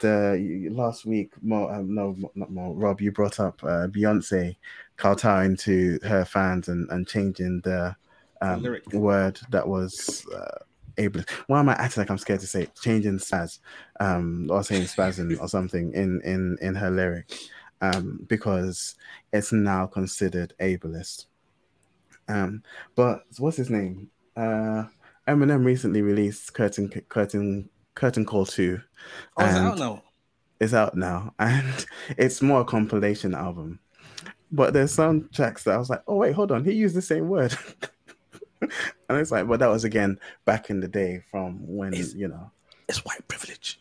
B: the last week, Mo, um, no, not Mo, Rob, you brought up uh, Beyonce kowtowing to her fans and, and changing the um,
C: lyric.
B: word that was uh, ableist. Why am I acting like I'm scared to say it? changing spaz, um, or saying spasm or something in in in her lyric, um, because it's now considered ableist. Um, but what's his name? Uh, Eminem recently released Curtain Curtain Curtain Call Two.
C: Oh, is it
B: And-
C: out now?
B: It's out now, and it's more a compilation album. But there's some tracks that I was like, oh wait, hold on, he used the same word. and it's like, but that was again back in the day from when
C: Is-
B: you know.
C: It's white privilege.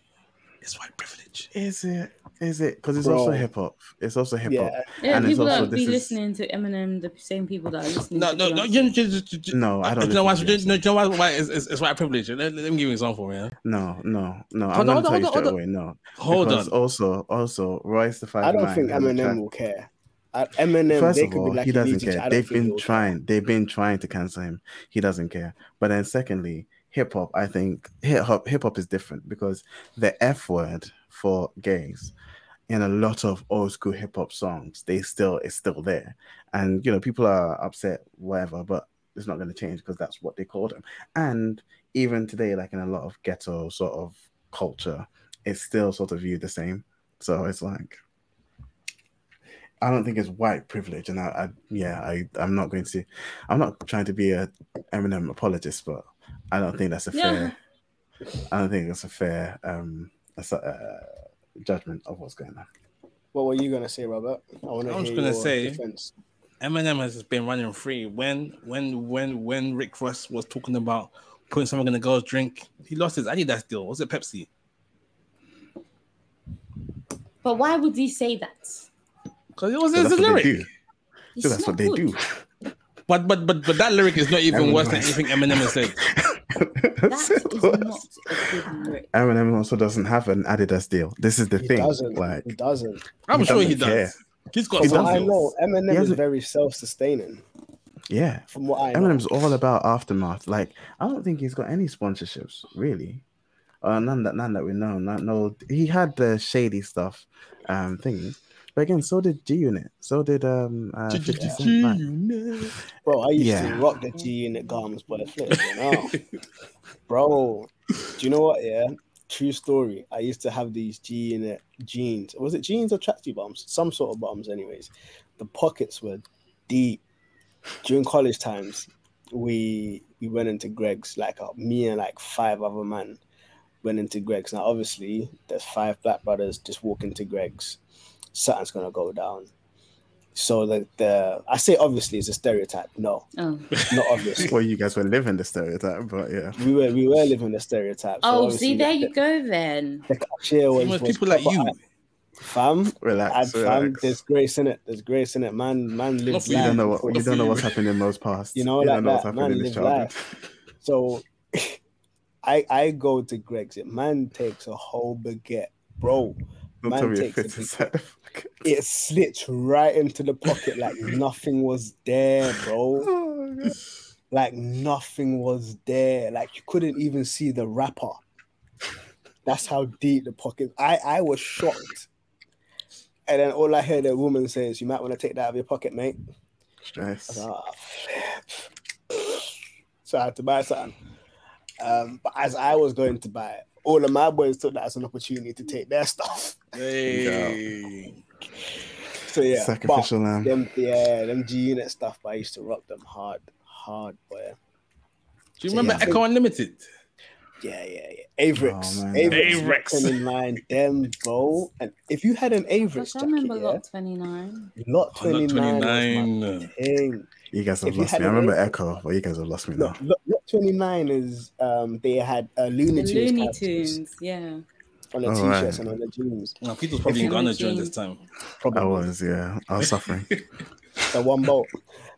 C: It's white privilege.
B: Is it? Is it? Because it's also hip hop. It's also hip hop.
A: Yeah,
D: Yeah,
B: And it's
D: people
B: also-
D: that be
B: is-
D: listening to Eminem, the same people that are listening
C: No,
D: to
C: no, no.
D: Beyonce.
C: You, you, you, you, you,
B: No, I don't
C: You know why? You know, you know why? why it's, it's, it's white privilege. Let, let me give you an example, man.
B: No, no, no.
C: Hold
B: I'm
C: on,
B: gonna tell
C: hold
B: you
C: on,
B: straight
C: hold
B: away. No,
C: Hold
B: because
C: on.
B: Also, also, Royce the Five.
A: I don't think Eminem will care. Uh, Eminem,
B: First
A: they
B: of
A: could
B: all,
A: like
B: he doesn't care. They've been trying. They've been trying to cancel him. He doesn't care. But then, secondly, hip hop. I think hip hop. Hip hop is different because the F word for gays in a lot of old school hip hop songs, they still it's still there. And you know, people are upset, whatever. But it's not going to change because that's what they called him. And even today, like in a lot of ghetto sort of culture, it's still sort of viewed the same. So it's like. I don't think it's white privilege, and I, I yeah, I, I'm not going to, I'm not trying to be a Eminem apologist, but I don't think that's a
D: Yeah.
B: fair, I don't think that's a fair um that's a, uh, judgment of what's going on.
A: What were you gonna say, Robert? I
C: I was gonna say-
A: defense.
C: Eminem has been running free. When when when when Rick Ross was talking about putting something in a girl's drink, he lost his Adidas deal. Was it Pepsi?
D: But why would he say that?
C: Because it was
B: So
C: it's
B: that's
C: a
B: what
C: lyric.
B: they do. So that's
D: not
B: what they
D: good.
B: do.
C: But but but but that lyric is not even
B: Eminem
C: worse than anything Eminem has said.
D: That is not a good.
B: Eminem also doesn't have an Adidas deal. This is the
A: He
B: thing.
A: doesn't.
B: Like,
A: he doesn't.
C: I'm
B: He
C: sure he
B: doesn't
C: does.
B: care.
C: He's got
B: He
A: From what I know, Eminem is very self-sustaining.
B: yeah,
A: From what I know,
B: Eminem's all about aftermath. Like, I don't think he's got any sponsorships really. Uh, none that none that we know. Not, no, he had the shady stuff, um, thingy. But again, so did G Unit. So did um, uh, 50 Cent. Like,
A: bro. I used
B: Yeah.
A: to rock the G Unit garments but it flipped me now. bro. Do you know what? Yeah, true story. I used to have these G Unit jeans. Was it jeans or tracksuit bombs? Some sort of bombs, anyways. The pockets were deep. During college times, we we went into Greggs. Like uh, me and like five other men went into Greggs. Now, obviously, there's five black brothers just walking to Greggs. Something's gonna go down. So the the I say obviously it's a stereotype. No,
D: Oh,
A: not obviously.
B: well, you guys were living the stereotype, but yeah.
A: we were we were living the stereotype. So
D: oh
A: obviously
D: see, there
A: the,
D: you go then.
A: The cashier was, was
C: people like you.
A: eye- fam.
B: Relax,
A: And fam,
B: relax.
A: there's grace in it. There's grace in it. Man, man lives
C: for
B: You
C: life.
B: don't know what you don't know what's happening in those past.
A: You know,
B: you
A: like
B: don't know
A: that.
B: happening
A: Man
B: in his
A: life. So I I go to Greggs. It man takes a whole baguette, bro. Man
B: it
A: takes a
B: fits
A: big-
B: inside the pocket.
A: It slipped right into the pocket like nothing was there, bro.
B: Oh,
A: Like nothing was there. Like you couldn't even see the wrapper. That's how deep the pocket. I I was shocked. And then all I heard the woman say is, "You might want to take that out of your pocket, mate."
B: Stress.
A: "Ah, so I had to buy something. Um, but as I was going to buy it, all of my boys took that as an opportunity to take their stuff.
C: Hey.
A: So yeah,
B: Sacrificial lamb.
A: But them, yeah, them G Unit stuff. But I used to rock them hard, hard, boy.
C: Do you remember
A: Yeah.
C: Ecko Unlimited?
A: Yeah, yeah, yeah. Avirex.
B: Oh, man.
A: Avirex.
C: Avirex.
A: Lot 29, them, bro. And if you had an Avirex
D: Gosh, I remember
A: jacket,
D: lot 29.
A: yeah, lot
C: Oh, lot
A: 29, was
C: 29.
A: my thing.
B: You guys have
A: If
B: lost me. I remember
A: Avirex-
B: Ecko, but you guys have lost me now.
A: Lot, lot 29 is, um, they had uh, Looney Tunes
D: Looney Tunes, yeah.
A: On the t-shirts
B: right.
A: and on the jeans.
C: No, Peter's probably in
D: If you-
C: Ghana during this time.
A: Probably
B: I was, yeah. I was suffering.
A: the one bolt.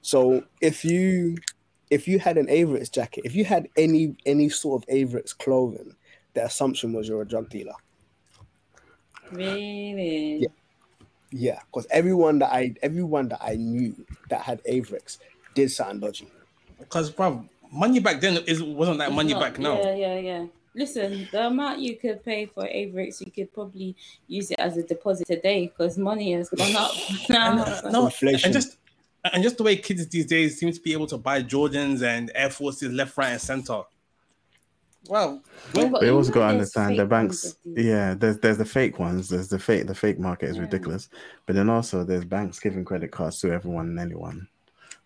A: So if you if you had an Avirex jacket, if you had any any sort of Avirex clothing, the assumption was you're a drug dealer.
D: Really?
A: Yeah. Yeah, because everyone that I everyone that I knew that had Avirex did something dodgy.
C: Because, bro, money back then is wasn't like
D: It's
C: money
D: not-
C: back now.
D: Yeah, yeah, yeah. Listen, the amount you could pay for Avirex, you could probably use it as a deposit today because money has gone up now.
C: Uh, no,
A: Inflation.
C: and just and just the way kids these days seem to be able to buy Jordans and Air Forces left, right, and center. Well,
D: Yeah,
B: But you
D: you
B: also got to
D: there's
B: understand the banks.
D: ones of these.
B: Yeah, there's there's the fake ones. There's the fake. The fake market is
D: Yeah.
B: ridiculous. But then also there's banks giving credit cards to everyone and anyone.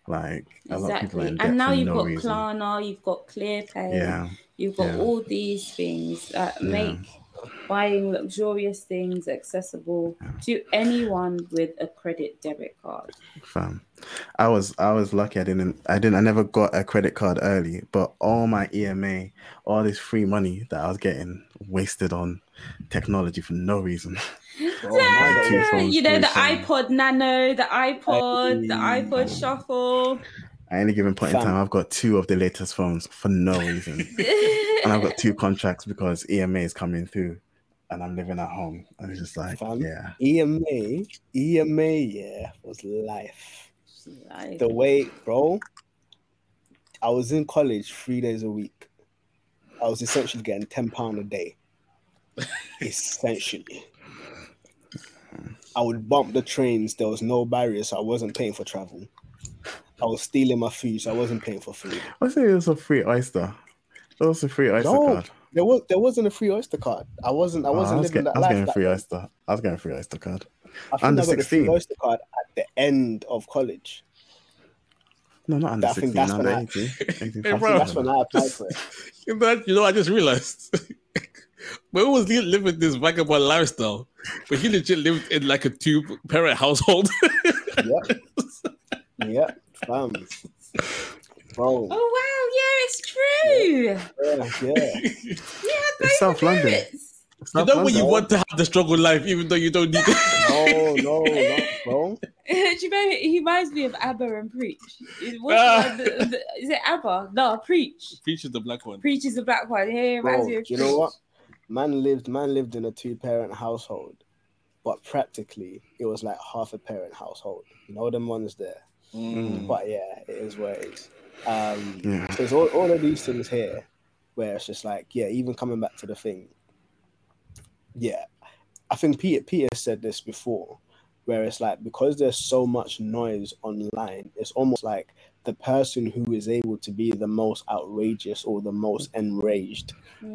B: Like a lot of people are
D: Exactly. And now you've
B: no
D: got
B: reason.
D: Klarna, you've got ClearPay,
B: Yeah,
D: you've got
B: yeah.
D: all these things that
B: Yeah.
D: make buying luxurious things accessible to anyone with a credit debit card.
B: fam. I was I was lucky. I didn't I didn't I never got a credit card early, but all my EMA, all this free money that I was getting wasted on technology for no reason.
A: Oh,
D: you know, the iPod Nano, the iPod, the iPod Shuffle.
B: At any given point in time, I've got two of the latest phones for no reason. and I've got two contracts because EMA is coming through and I'm living at home. And it's just like,
A: Fam.
B: yeah.
A: EMA, EMA, yeah, was life.
D: Like,
A: The way, bro, I was in college three days a week. I was essentially getting ten pound a day. essentially, I would bump the trains. There was no barrier, so I wasn't paying for travel. I was stealing my food, so I wasn't paying for food.
B: I say it was a free oyster. It was a free oyster
A: No,
B: card.
A: there was there wasn't a free Oyster card. I wasn't. I
B: Oh,
A: wasn't
B: I was,
A: living
B: get,
A: that
B: I was
A: life.
B: getting free
A: then.
B: oyster. I was getting free oyster card.
A: I think
B: Under
A: I got the free
B: 16.
A: Oyster card at the end of college.
B: No, not under
A: I think
B: 16,
A: that's
B: under
A: when I-
B: 18. 18
C: Hey, bro.
A: that's when I applied for it.
C: you know, you know, I just realized. Where was he living this vagabond lifestyle? But he legit lived in like a two parent household.
A: yeah. yep. Fam. Bro.
D: oh wow, yeah, it's true.
A: Yeah, yeah.
D: Yeah,
B: It's South London.
D: parents.
B: It's
C: you
B: South
C: know when you want to have the struggle life, even though you don't need it.
A: No, no, no, bro.
D: Do you know he reminds me of Aba and Preach? What's
C: Ah.
D: the, the, the- is it Aba? No, Preach.
C: Preach is the black one.
D: Preach is the black one. Yeah, it
A: Bro,
D: me of
A: you know what? Man lived man lived in a two parent household, but practically it was like half a parent household. You know them ones there.
C: Mm.
A: But yeah, it is what it is. Um
B: Yeah.
A: so it's all, all of these things here where it's just like, yeah, even coming back to the thing. Yeah. I think Peter Peter said this before, where it's like because there's so much noise online, it's almost like the person who is able to be the most outrageous or the most enraged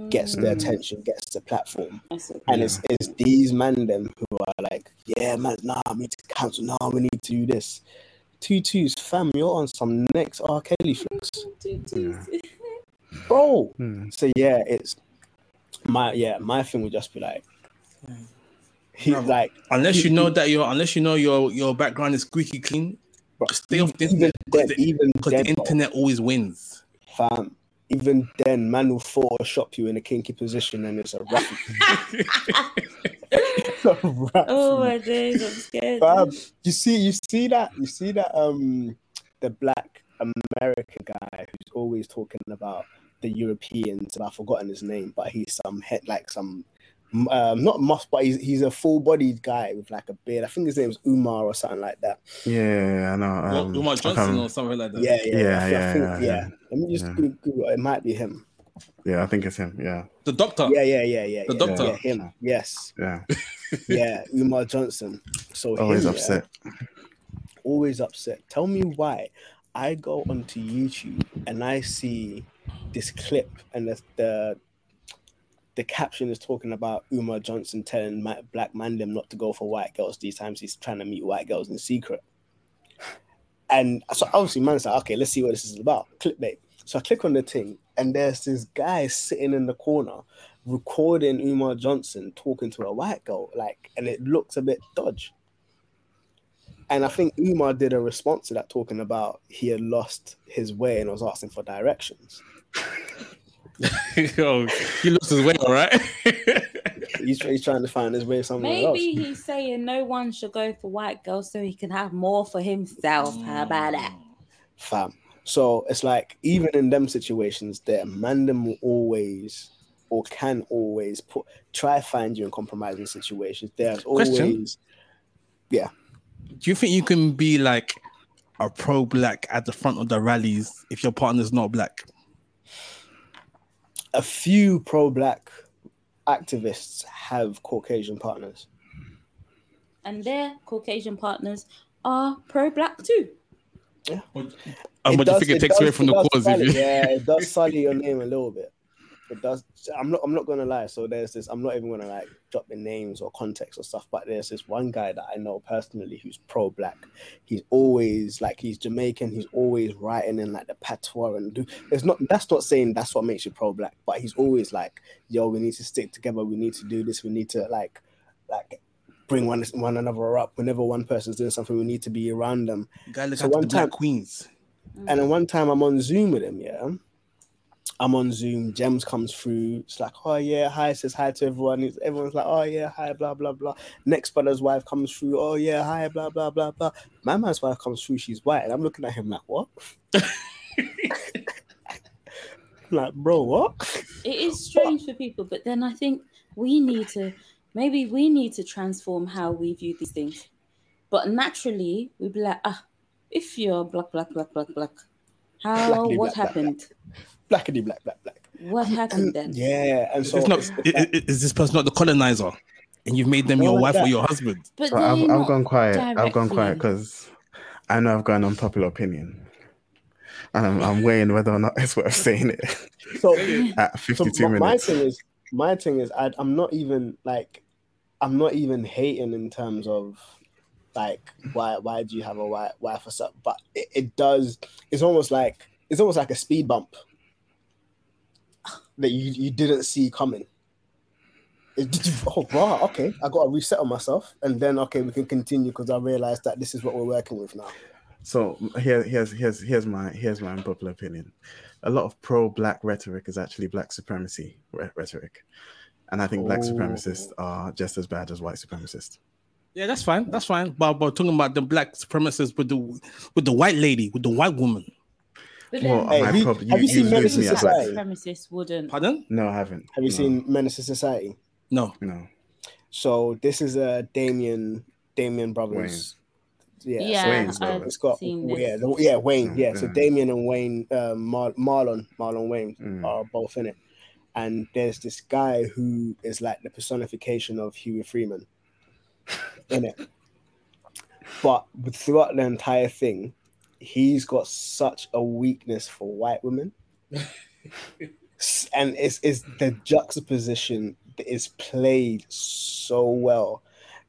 A: gets the
B: Mm.
A: attention, gets the platform.
D: That's a-
A: And it's, it's these man them who are like, yeah, man, nah, we need to cancel. Nah, we need to do this. Two twos, fam, you're on some next R. Kelly flicks, bro.
B: Hmm.
A: So yeah, it's my yeah, my thing would just be like, he's
C: No,
A: like
C: Unless you know that your unless you know your your background is squeaky clean,
A: bro,
C: stay off the
A: even
C: internet because the,
A: even
C: because the internet always wins.
A: fam. Even then, man will Photoshop you in a kinky position, and it's a wrap. It's a wrap
D: Oh my days, I'm scared.
A: Fam, you see, you see that, you see that, um, the black American guy who's always talking about the Europeans, and I've forgotten his name, but he's some head like some, um, not muff, but he's he's a full bodied guy with like a beard. I think his name's Umar or something like that.
B: Yeah, I know.
C: Well,
B: Um,
C: Umar Johnson or something like that.
A: Yeah, yeah,
B: Yeah,
A: I,
B: yeah,
A: think,
B: yeah,
A: yeah.
B: yeah.
A: Let me just
B: Yeah.
A: Google, Google. It might be him.
B: yeah, I think it's him. Yeah,
C: The doctor.
A: Yeah, yeah, yeah, yeah.
C: The
A: yeah,
C: doctor.
A: Yeah, him. Yes.
B: yeah.
A: Yeah, Umar Johnson. So
B: Always
A: him, yeah,
B: upset.
A: always upset. Tell me why. I go onto YouTube and I see this clip, and the the, the caption is talking about Umar Johnson telling black man them not to go for white girls. These times he's trying to meet white girls in secret. And so obviously, man's like, okay, let's see what this is about. Clickbait. So I click on the thing, and there's this guy sitting in the corner recording Umar Johnson talking to a white girl, like, and it looks a bit dodge. And I think Umar did a response to that, talking about he had lost his way and was asking for directions.
C: Yo, he lost his way, all right.
A: He's, he's trying to find his way somewhere else.
D: Maybe he's saying no one should go for white girls so he can have more for himself. How mm. about that?
A: fam. So it's like even in them situations, there man them will always or can always put try find you in compromising situations. There's
C: Question.
A: yeah.
C: Do you think you can be like a pro black at the front of the rallies if your partner's not black?
A: A few pro-black activists have Caucasian partners.
D: And their Caucasian partners are pro-black too.
C: Um, but do you think it, takes
A: does-
C: away from the cause?
A: sully-
C: If you...
A: yeah, it does sully your name a little bit. It does. I'm not. I'm not gonna lie. So there's this. I'm not even gonna like drop the names or context or stuff. But there's this one guy that I know personally who's pro-black. He's always like he's Jamaican. He's always writing in like the patois and do. It's not. That's not saying that's what makes you pro-black. But he's always like, yo, we need to stick together. We need to do this. We need to like, like. Bring one one another up. Whenever one person's doing something, we need to be around them.
C: Guy, look
A: So
C: at the
A: one
C: black
A: time-
C: queens.
A: And then one time I'm on Zoom with him, yeah. I'm on Zoom, Gems comes through. It's like, oh yeah, hi, says hi to everyone. It's, everyone's like, oh yeah, hi, blah, blah, blah. Next brother's wife comes through, oh yeah, hi, blah, blah, blah, blah. My man's wife comes through, she's white. And I'm looking at him like, what? like, bro, what?
D: It is strange for people, but then I think we need to maybe we need to transform how we view these things. But naturally, we'd be like, ah, if you're black, black, black, black, black, how what
A: black, black,
D: happened?
A: Blackity black, black, black.
D: What happened then?
A: Yeah. And so
C: it's not.
A: it's-
C: i- i- Is this person not the colonizer? And you've made them
A: No,
C: your
A: like
C: wife or your husband.
D: But
B: So
D: they're
B: I've, I've gone quiet. I've gone quiet because I know I've gone unpopular opinion. And I'm, I'm weighing whether or not it's worth saying it
A: so
B: at
A: So
B: 52
A: my, my thing is, my thing is, I, I'm not even like, I'm not even hating in terms of like why why do you have a wife wife or something, but it, it does. It's almost like it's almost like a speed bump that you you didn't see coming. Did you, oh wow, okay, I got to reset on myself, and then okay, we can continue because I realized that this is what we're working with now.
B: So here, here's here's here's my here's my unpopular opinion. A lot of pro-black rhetoric is actually black supremacy re- rhetoric, and I think black
A: Oh.
B: supremacists are just as bad as white supremacists.
C: Yeah, that's fine. That's fine. But, but talking about the black supremacists with the with the white lady, with the white woman.
D: But
B: Well,
A: Hey, have you-
B: problem-
A: have you seen
B: lose
A: Menace
B: me
A: to. Society?
D: supremacists wouldn't.
C: Pardon?
B: No, I haven't.
A: Have you
B: No,
A: seen Menace to Society?
C: No.
B: No.
A: So this is a Damien Damien brothers. Yeah,
D: Yeah,
A: so
B: Wayne's
D: I've
A: it's got
D: seen this.
A: yeah, the- yeah, Wayne.
B: Mm,
A: Yeah, so. Damien and Wayne, um, Mar- Marlon, Marlon Wayans
B: Mm.
A: are both in it. And there's this guy who is like the personification of Huey Freeman in it. But throughout the entire thing, he's got such a weakness for white women. And it's, it's the juxtaposition that is played so well.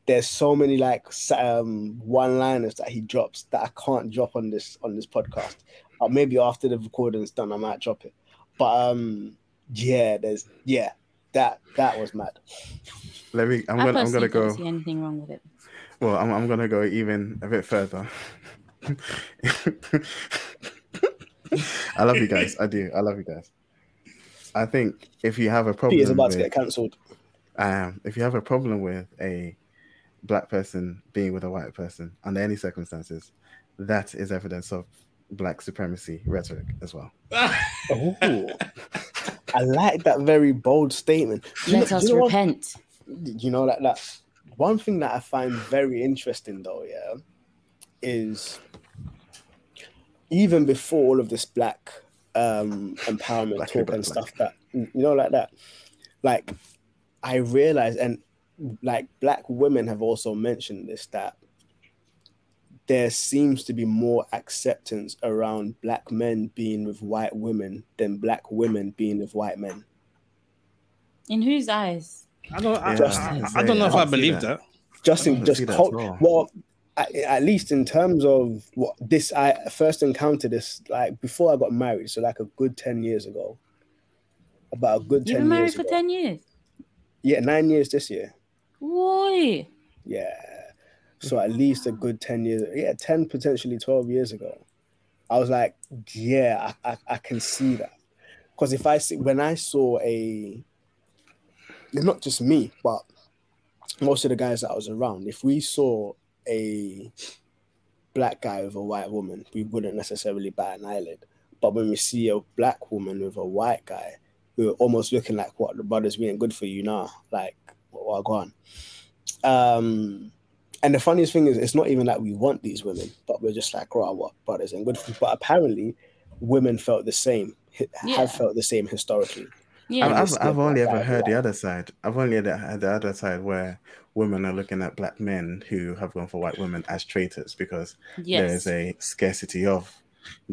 A: There's so many like um, one-liners that he drops that I can't drop on this on this podcast. Or maybe after the recording's done, I might drop it. But um, yeah, there's yeah, that that was mad.
B: Let me. I'm
D: I
B: gonna. I'm gonna go.
D: see anything wrong with it.
B: Well, I'm. I'm gonna go even a bit further. I love you guys. I do. I love you guys. I think if you have a problem,
A: Peter's about
B: with,
A: to get cancelled.
B: um, if you have a problem with a black person being with a white person under any circumstances, that is evidence of black supremacy rhetoric as well.
A: Oh, I like that very bold statement. Do
D: Let
A: know-
D: us
A: you know what-
D: repent.
A: you know like that one thing that i find very interesting though yeah is even before all of this black um empowerment
B: Black,
A: talk and
B: black.
A: stuff that you know like that like i realized and like black women have also mentioned this that there seems to be more acceptance around black men being with white women than black women being with white men
D: In whose eyes?
C: I don't. I,
A: Just-
C: I, I don't know if
B: I
C: I believe
B: that.
C: that.
A: just
B: I
A: in just cult,
B: at all.
A: well at, at least in terms of what this i first encountered this like before i got married so like a good 10 years ago about a good 10
D: You've been married
A: years
D: for
A: ago.
D: 10 years.
A: yeah nine years this year
D: Why?
A: yeah so at least a good 10 years yeah 10 potentially 12 years ago i was like yeah i, I, I can see that because if i see when i saw a not just me but most of the guys that i was around if we saw a black guy with a white woman we wouldn't necessarily bat an eyelid. But when we see a black woman with a white guy we're almost looking like what the brothers we ain't good for you now? Like what, what go on. Um and the funniest thing is it's not even like we want these women but we're just like right what brothers ain't good for you. But apparently women felt the same
D: Yeah.
A: have felt the same historically
D: Yeah.
B: I've, I've, I've only ever heard the other side. I've only had the, the other side where women are looking at black men who have gone for white women as traitors because
D: yes.
B: there's a scarcity of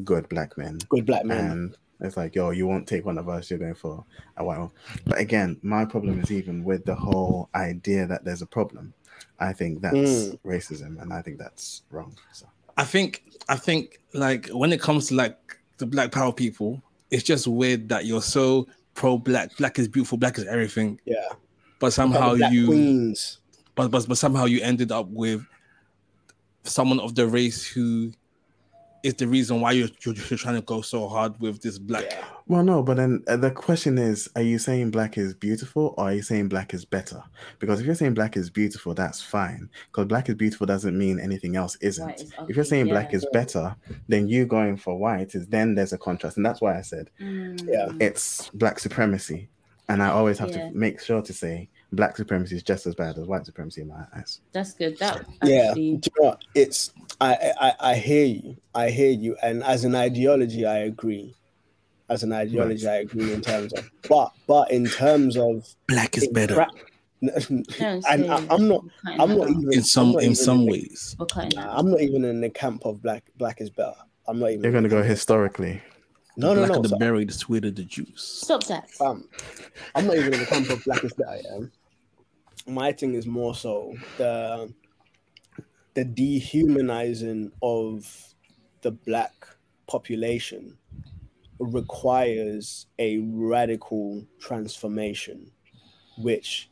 B: good black men.
A: Good black man.
B: And it's like, yo, you won't take one of us, you're going for a white one. But again, my problem is even with the whole idea that there's a problem. I think that's
A: Mm.
B: racism and I think that's wrong. So
C: I think I think like when it comes to like the black power people, it's just weird that you're so pro black, black is beautiful, black is everything,
A: yeah.
C: but somehow you
A: queens.
C: but, but but somehow you ended up with someone of the race who is the reason why you're, you're, you're trying to go so hard with this black.
A: Yeah.
B: Well, no, but then uh, the question is: Are you saying black is beautiful, or are you saying black is better? Because if you're saying black is beautiful, that's fine. Because black is beautiful doesn't mean anything else isn't.
D: Is
B: if you're saying black
D: yeah.
B: is better, then you going for white is then there's a contrast, and that's why I said
D: Mm.
A: Yeah.
B: it's black supremacy, and I always have
D: Yeah.
B: to make sure to say black supremacy is just as bad as white supremacy in my eyes.
D: That's good. That
A: Yeah. Do you know what? It's I, I I hear you. I hear you. And as an ideology, I agree. As an ideology, I agree in terms of but but in terms of
C: Black is better
A: pra- and I, I'm not I'm not even
C: in some in some
A: the-
C: ways.
D: We're cutting that out.
A: I'm not even in the camp of black black is better. I'm not even
B: You're going to go historically.
A: No, no,
C: blacker
A: no.
C: the
A: so-
C: berry, the sweeter the juice.
D: Stop that.
A: um, I'm not even in the camp of black is better. Yeah? My thing is more so the the dehumanizing of the black population requires a radical transformation, which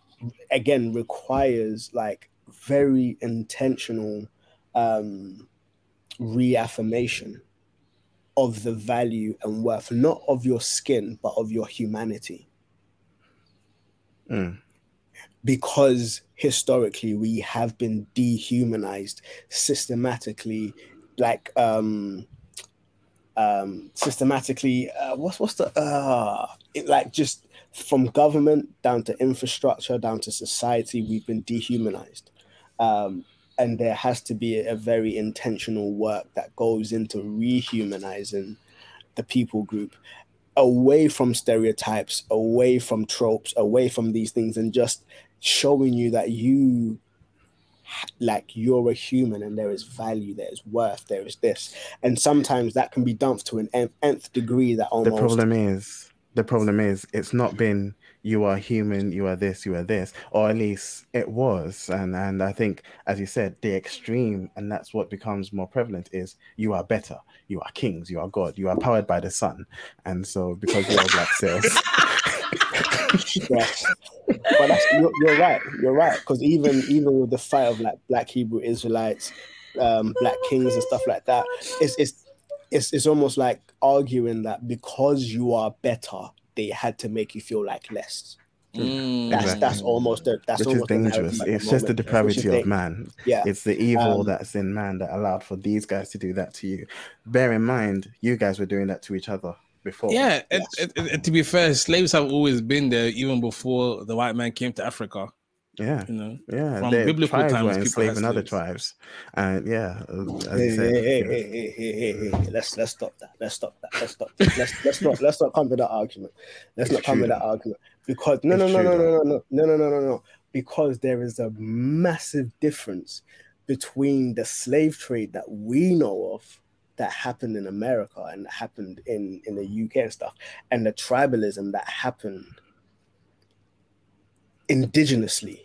A: again requires like very intentional um, reaffirmation of the value and worth, not of your skin, but of your humanity.
B: Mm.
A: Because historically we have been dehumanized systematically, like um um systematically uh, what's what's the uh it, like just from government down to infrastructure down to society we've been dehumanized. Um and there has to be a, very intentional work that goes into rehumanizing the people group away from stereotypes away from tropes away from these things and just showing you that you like you're a human and there is value there is worth there is this and sometimes that can be dumped to an nth- nth degree that almost.
B: The problem is, the problem is, it's not been you are human, you are this, you are this, or at least it was. And and I think, as you said, the extreme, and that's what becomes more prevalent is you are better, you are kings, you are God, you are powered by the sun, and so because you are black cells,
A: yes. but that's, you're, you're right you're right because even even with the fight of like black hebrew israelites um black kings and stuff like that it's it's it's, it's almost like arguing that because you are better they had to make you feel like less
C: Mm.
A: that's
B: Exactly.
A: that's almost the, that's
B: which
A: almost the narrative
B: dangerous.
A: at the
B: It's just the
A: moment, which
B: depravity of man.
A: yeah
B: It's the evil
A: Um,
B: that's in man that allowed for these guys to do that to you. Bear in mind, you guys were doing that to each other before.
C: Yeah, and,
A: Yes.
C: and- and to be fair, slaves have always been there even before the white man came to Africa.
B: yeah.
C: You know,
B: Yeah,
C: From
B: their
C: biblical
B: tribes
C: times,
B: were
C: people had
B: enslaving other tribes, and yeah, as
A: Hey,
B: said,
A: hey, hey, hey, hey, hey, hey, hey, let's let's stop that. Let's stop that. Let's stop. That. Let's let's not let's not come with that argument. Let's
B: It's
A: not come
B: true
A: with that
B: though.
A: argument because no no
B: It's
A: no no no no no no no no no because there is a massive difference between the slave trade that we know of that happened in America and happened in in the UK and stuff and the tribalism that happened indigenously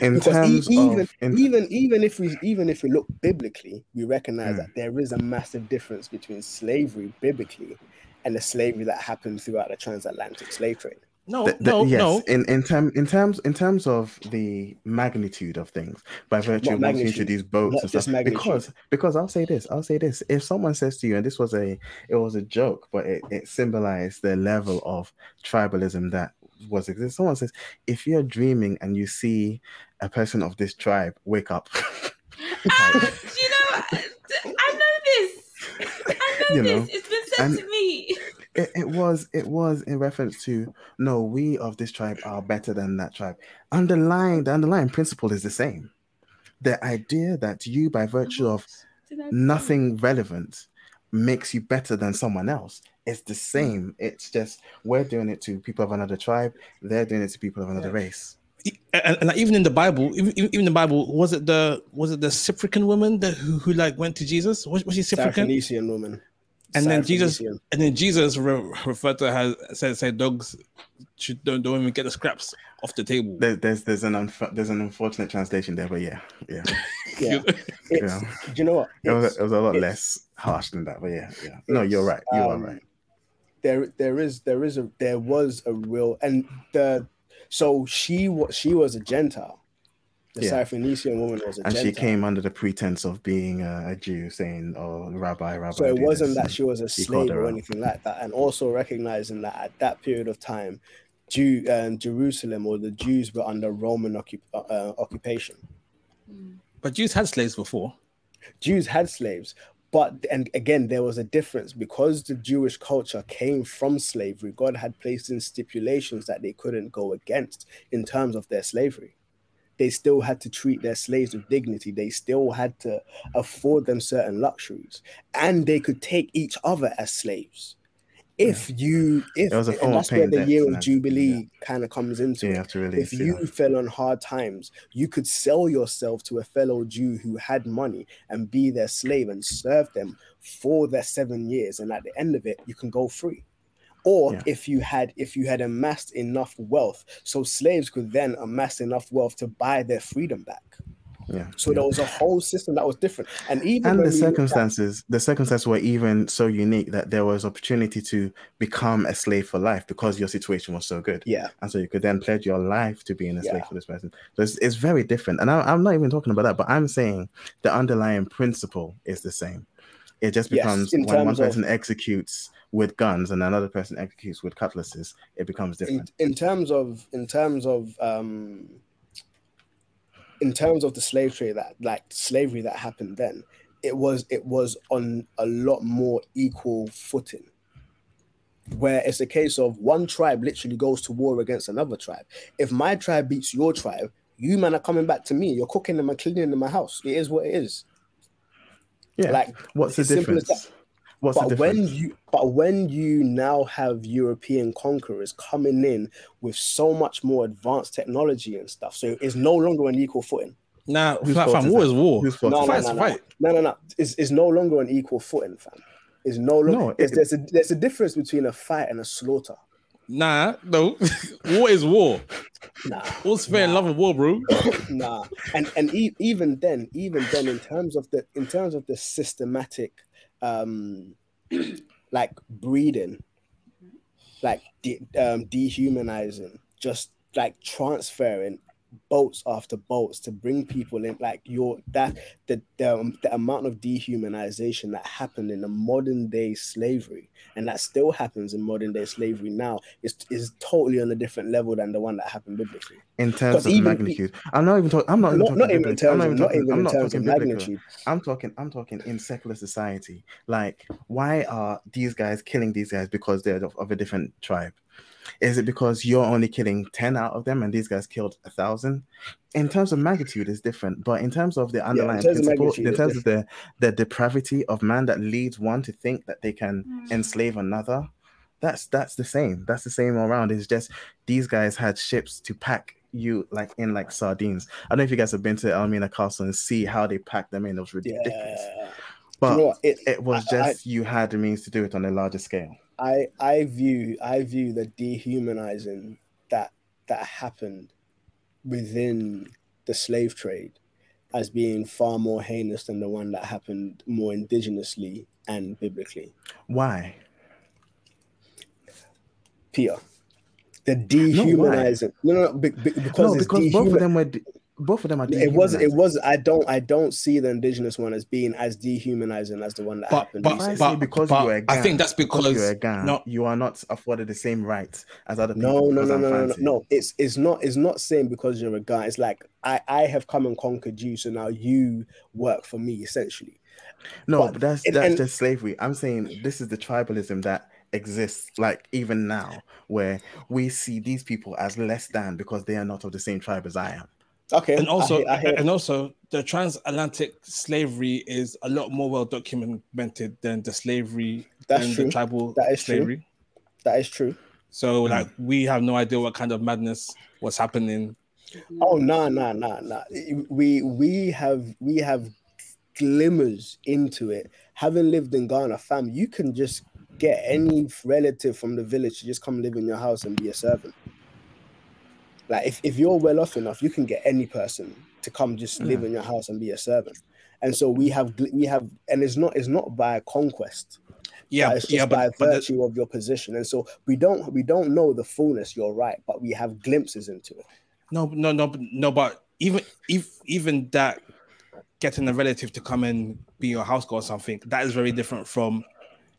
B: in
A: because e- even
B: of in,
A: even even if we even if we look biblically, we recognize
B: Mm.
A: that there is a massive difference between slavery biblically and the slavery that happened throughout the transatlantic slave trade.
C: No,
B: the, the-
C: no,
B: yes,
C: no.
B: in in term in terms in terms of the magnitude of things by virtue
A: Not
B: of once you introduce boats and stuff. Because because I'll say this, I'll say this. If someone says to you, and this was a it was a joke, but it, it symbolized the level of tribalism that was existing. Someone says, if you're dreaming and you see a person of this tribe, wake up.
D: Ah, you know? I know this. I know
B: You
D: this. It's been said
B: and-
D: to me.
B: It, it was it was in reference to no we of this tribe are better than that tribe underlying the underlying principle is the same the idea that you by virtue of
D: Did I
B: nothing relevant makes you better than someone else It's the same. It's just we're doing it to people of another tribe. They're doing it to people of another
A: Yeah.
B: race.
C: and, and like, even in the Bible, even, even the Bible, was it the was it the Cyprian woman that who, who like went to Jesus? Was, was she Cyprian?
A: Syrophoenician woman.
C: And then Jesus,
A: Syrophoenician.
C: and then Jesus re- referred to her said, said dogs should don't, don't even get the scraps off the table.
B: There, there's there's an unf- there's an unfortunate translation there, but yeah, yeah,
A: Yeah.
B: Yeah.
A: Do you know what?
B: it was, it was a lot less harsh than that, but yeah, yeah. No, you're right. You are
A: um,
B: right.
A: there there is there is a there was a real and the so she was she was a gentile the
B: Yeah.
A: Syrophoenician woman was a
B: And
A: gentile
B: she came under the pretense of being a, a Jew, saying, "Oh, Rabbi, Rabbi."
A: so it wasn't
B: this,"
A: that she was a
B: he
A: slave or anything like that and also recognizing that at that period of time Jew um, Jerusalem or the Jews were under Roman occup- uh, occupation
C: But Jews had slaves before.
A: Jews had slaves, but and again there was a difference because the Jewish culture came from slavery. God had placed in stipulations that they couldn't go against in terms of their slavery. They still had to treat their slaves with dignity. They still had to afford them certain luxuries, and they could take each other as slaves. If you, if and that's where the year of jubilee kind of comes into it
B: have to release.
A: if
B: yeah.
A: you fell on hard times, you could sell yourself to a fellow Jew who had money and be their slave and serve them for their seven years. And at the end of it, you can go free. Or
B: Yeah.
A: if you had if you had amassed enough wealth, so slaves could then amass enough wealth to buy their freedom back.
B: yeah.
A: So
B: yeah.
A: there was a whole system that was different. And even
B: and the
A: we look at-
B: circumstances the circumstances were even so unique that there was opportunity to become a slave for life because your situation was so good
A: yeah,
B: and so you could then pledge your life to being a slave
A: Yeah.
B: for this person so it's, it's very different and I, i'm not even talking about that but i'm saying the underlying principle is the same it just becomes
A: in
B: when one
A: terms of-
B: person executes with guns and another person executes with cutlasses it becomes different.
A: in terms of in terms of um in terms of the slave trade that like slavery that happened then it was it was on a lot more equal footing. Where it's a case of one tribe literally goes to war against another tribe. If my tribe beats your tribe you man are coming back to me. You're cooking them and cleaning in my house. It is what it is.
B: Yeah.
A: Like
B: what's the difference what's the
A: but
B: difference
A: when you but when you now have European conquerors coming in with so much more advanced technology and stuff, so it's no longer an equal footing.
C: Nah,
B: Whose
C: fam,
B: fault
C: fam,
B: is
C: war
B: that?
C: is war.
B: Whose fault
A: No, no, no,
C: a
A: no, no, no, no. It's, it's no longer an equal footing, fam. It's no longer.
B: No,
A: there's,
B: it-
A: there's a there's a difference between a fight and a slaughter.
C: Nah, no. war is war.
A: Nah,
C: All's fair in love and war, bro.
A: nah. And and e- even then, even then, in terms of the in terms of the systematic, um, like breeding, like de- um, dehumanizing, just like transferring boats after boats to bring people in like your that the the, um, the amount of dehumanization that happened in the modern day slavery and that still happens in modern day slavery now is is totally on a different level than the one that happened biblically
B: in terms of
A: even-
B: magnitude i'm not even talking i'm not even
A: not,
B: talking
A: not even in
B: biblically. I'm
A: not
B: talking-
A: even
B: I'm
A: in
B: not
A: terms of
B: talking
A: magnitude
B: I'm talking I'm talking in secular society. Like, why are these guys killing these guys because they're of, of a different tribe? Is it because you're only killing 10 out of them and these guys killed a thousand? In terms of magnitude, it's different, but in terms of the underlying
A: terms
B: principle,
A: magnitude,
B: in terms of the, the depravity of man that leads one to think that they can hmm. enslave another, that's that's the same. That's the same all around. It's just these guys had ships to pack you like in like sardines. I don't know if you guys have been to Elmina Castle and see how they pack them in. It was ridiculous.
A: yeah
B: But
A: you know? It,
B: it was
A: I- I-
B: just you had the means to do it on a larger scale.
A: I I view I view the dehumanizing that that happened within the slave trade as being far more heinous than the one that happened more indigenously and biblically.
B: Why?
A: Peter, the dehumanizing. No, no, no, be- be- because
B: no, because both of them were de- both of them are.
A: It was. It was. I don't. I don't see the indigenous one as being as dehumanizing as the one that
C: But-
A: happened.
C: but-
B: I
A: recently.
C: but-
B: because
C: but
B: you're a
C: I
B: gang,
C: think that's because
B: you're a gang.
C: no-
B: you are not afforded the same rights as other people.
A: No, no, no, no, no, no, no. It's it's not it's not saying because you're a guy. It's like I I have come and conquered you, so now you work for me essentially.
B: No,
A: But-
B: but that's
A: and-
B: that's
A: and-
B: just slavery. I'm saying this is the tribalism that exists, like even now, where we see these people as less than because they are not of the same tribe as I am.
A: Okay.
C: and also
A: I hear, I hear-
C: and also the transatlantic slavery is a lot more well documented than the slavery
A: That's
C: than
A: true.
C: the tribal
A: That is true. that is true.
C: So like we have no idea what kind of madness was happening.
A: Oh no, no, no, no. We we have we have glimmers into it. Having lived in Ghana, fam, you can just get any relative from the village to just come live in your house and be a servant. Like if, if you're well off enough, you can get any person to come just live in your house and be a servant. And so we have we have and it's not it's not by conquest.
C: Yeah,
A: but it's just
C: yeah,
A: by
C: but, but the-
A: virtue of your position. And so we don't we don't know the fullness, you're right, but we have glimpses into it.
C: no, no, no, no. But even if even that getting a relative to come and be your house girl or something, that is very different from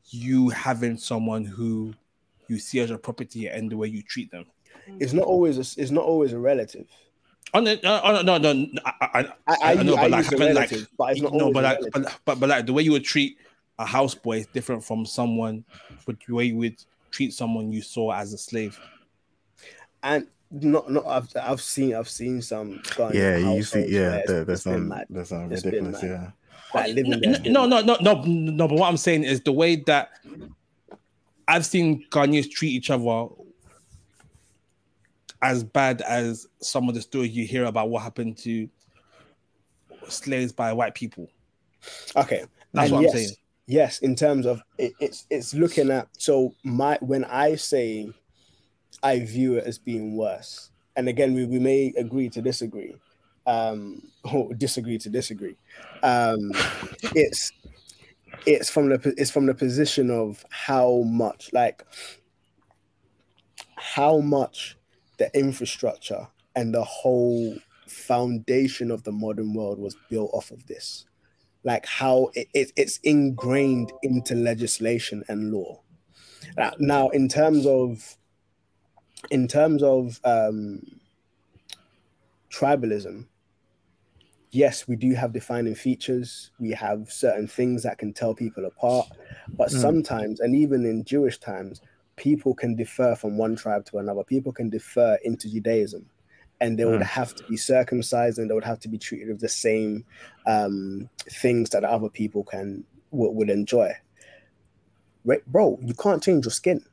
C: you having someone who you see as your property and the way you treat them.
A: It's not always a, it's not always a relative.
C: Oh no, no, no, no, no. I, I,
A: I,
C: I,
A: I,
C: I know,
A: I
C: but like,
A: use the
C: like,
A: but it's not
C: no, but like, but, but but like the way you would treat a houseboy is different from someone, but the way you would treat someone you saw as a slave.
A: and not not I've I've seen I've seen some
B: Yeah, you see, yeah,
A: it's-
B: there,
A: it's
B: there's some,
A: mad.
B: there's some ridiculous, yeah.
A: Like living
C: No, no, no, no, no, no. But what I'm saying is the way that I've seen Ghanaians treat each other as bad as some of the stories you hear about what happened to slaves by white people.
A: Okay,
C: That's
A: and
C: what
A: yes,
C: I'm saying.
A: Yes, in terms of it, it's it's looking at so my when I say I view it as being worse, and again we, we may agree to disagree, um, or disagree to disagree. Um, it's it's from the it's from the position of how much like how much the infrastructure and the whole foundation of the modern world was built off of this. Like how it, it, it's ingrained into legislation and law. Now, in terms of in terms of um tribalism yes we do have defining features. We have certain things that can tell people apart. But
B: Mm.
A: sometimes and even in jewish times people can differ from one tribe to another people can differ into judaism and they would
B: Mm.
A: have to be circumcised and they would have to be treated with the same um, things that other people can would, would enjoy. Right, bro, you can't change your skin.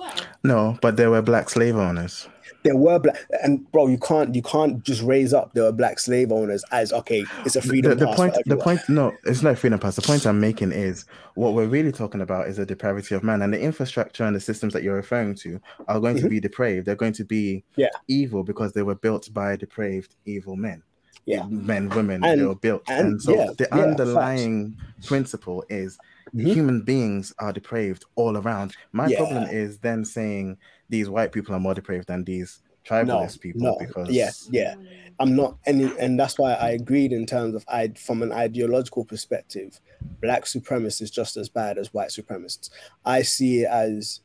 D: Well,
B: No, but there were black slave owners.
A: There were black, and bro, you can't you can't just raise up the black slave owners as okay, it's a freedom
B: the
A: pass
B: point, the point, no, it's not freedom pass. The point I'm making is what we're really talking about is the depravity of man, and the infrastructure and the systems that you're referring to are going to be depraved. They're going to be
A: Mm-hmm. Yeah.
B: evil because they were built by depraved, evil men.
A: Yeah.
B: men, women,
A: And-
B: they were built,
A: and-
B: and, so
A: yeah,
B: the
A: yeah,
B: underlying principle is
A: Mhm.
B: human beings are depraved all around. My
A: Yeah.
B: problem is then saying these white people are more depraved than these tribalist people
A: no,
B: because
A: yeah, yeah. I'm not any, and that's why I agreed in terms of I from an ideological perspective, black supremacists is just as bad as white supremacists. I see it as,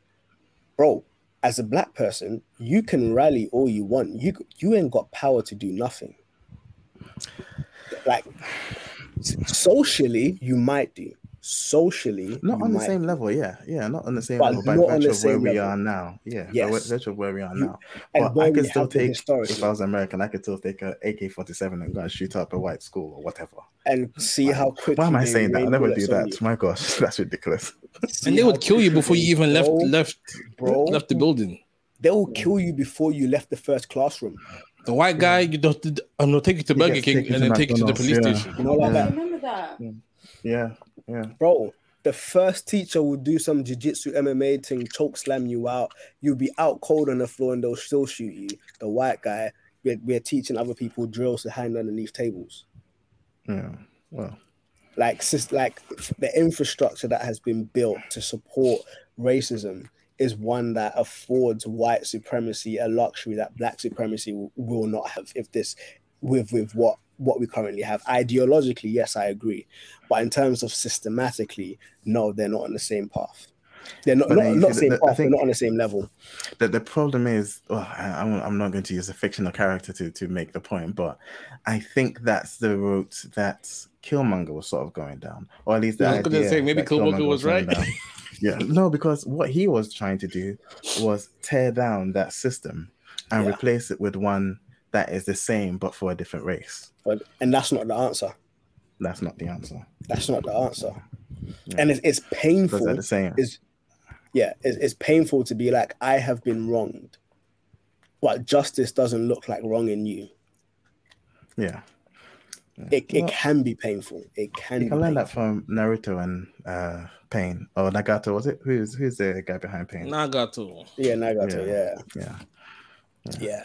A: bro, as a black person, you can rally all you want. You you ain't got power to do nothing. Like socially, you might do. Socially,
B: Not
A: you
B: on the
A: might
B: same level, yeah, yeah, not on the same level by
A: not on
B: virtue
A: the
B: of where
A: same
B: we are now. Yeah, by
A: Yes.
B: virtue of where we are now.
A: And
B: But I
A: we
B: could still take, if I was American, I could still take a AK-47 and go and shoot up a white school or whatever.
A: and see how quick.
B: Why am I saying that? I
A: rain
B: never do that.
A: you.
B: My gosh, that's ridiculous.
C: And they would kill you before you
A: they
C: even left left
A: bro.
C: left the building.
A: They will kill you before you left the first classroom.
C: The white guy, you don't, I'm gonna take you to Burger King and then take you to the police station.
A: You know, like
D: I
A: that,
D: remember that.
B: Yeah, yeah.
A: bro. The first teacher will do some jiu-jitsu MMA thing, choke slam you out. You'll be out cold on the floor and they'll still shoot you. The white guy, we're, we're teaching other people drills to hang underneath tables.
B: Yeah. Well,
A: like like the infrastructure that has been built to support racism is one that affords white supremacy a luxury that black supremacy will, will not have if this with with what what we currently have ideologically yes i agree but in terms of systematically no they're not on the same path they're not
B: But
A: not, not
B: see,
A: same
B: the- the- I
A: path they're
B: think-
A: not on the same level
B: the, the problem is, well, I, I'm I'm not going to use a fictional character to, to make the point, but I think that's the route that Killmonger was sort of going down, or at least the
C: Yeah, I was gonna
B: idea
C: say, maybe
B: that
C: Killmonger was
B: going
C: right.
B: down. yeah, no, because what he was trying to do was tear down that system and
A: Yeah.
B: replace it with one that is the same but for a different race.
A: But and that's not the answer.
B: That's not the answer.
A: That's not the answer.
B: Yeah.
A: And it's, it's
B: Because
A: painful.
B: they're the same.
A: Is yeah, it's, it's painful to be like I have been wronged, but justice doesn't look like wronging you.
B: Yeah.
A: It, it
B: Well,
A: can be painful. It can.
B: You
A: be
B: can learn that from Naruto and uh Pain. Or Nagato, was it? Who's who's the guy behind Pain?
C: Nagato.
A: Yeah, Nagato. Yeah,
B: Yeah.
A: yeah.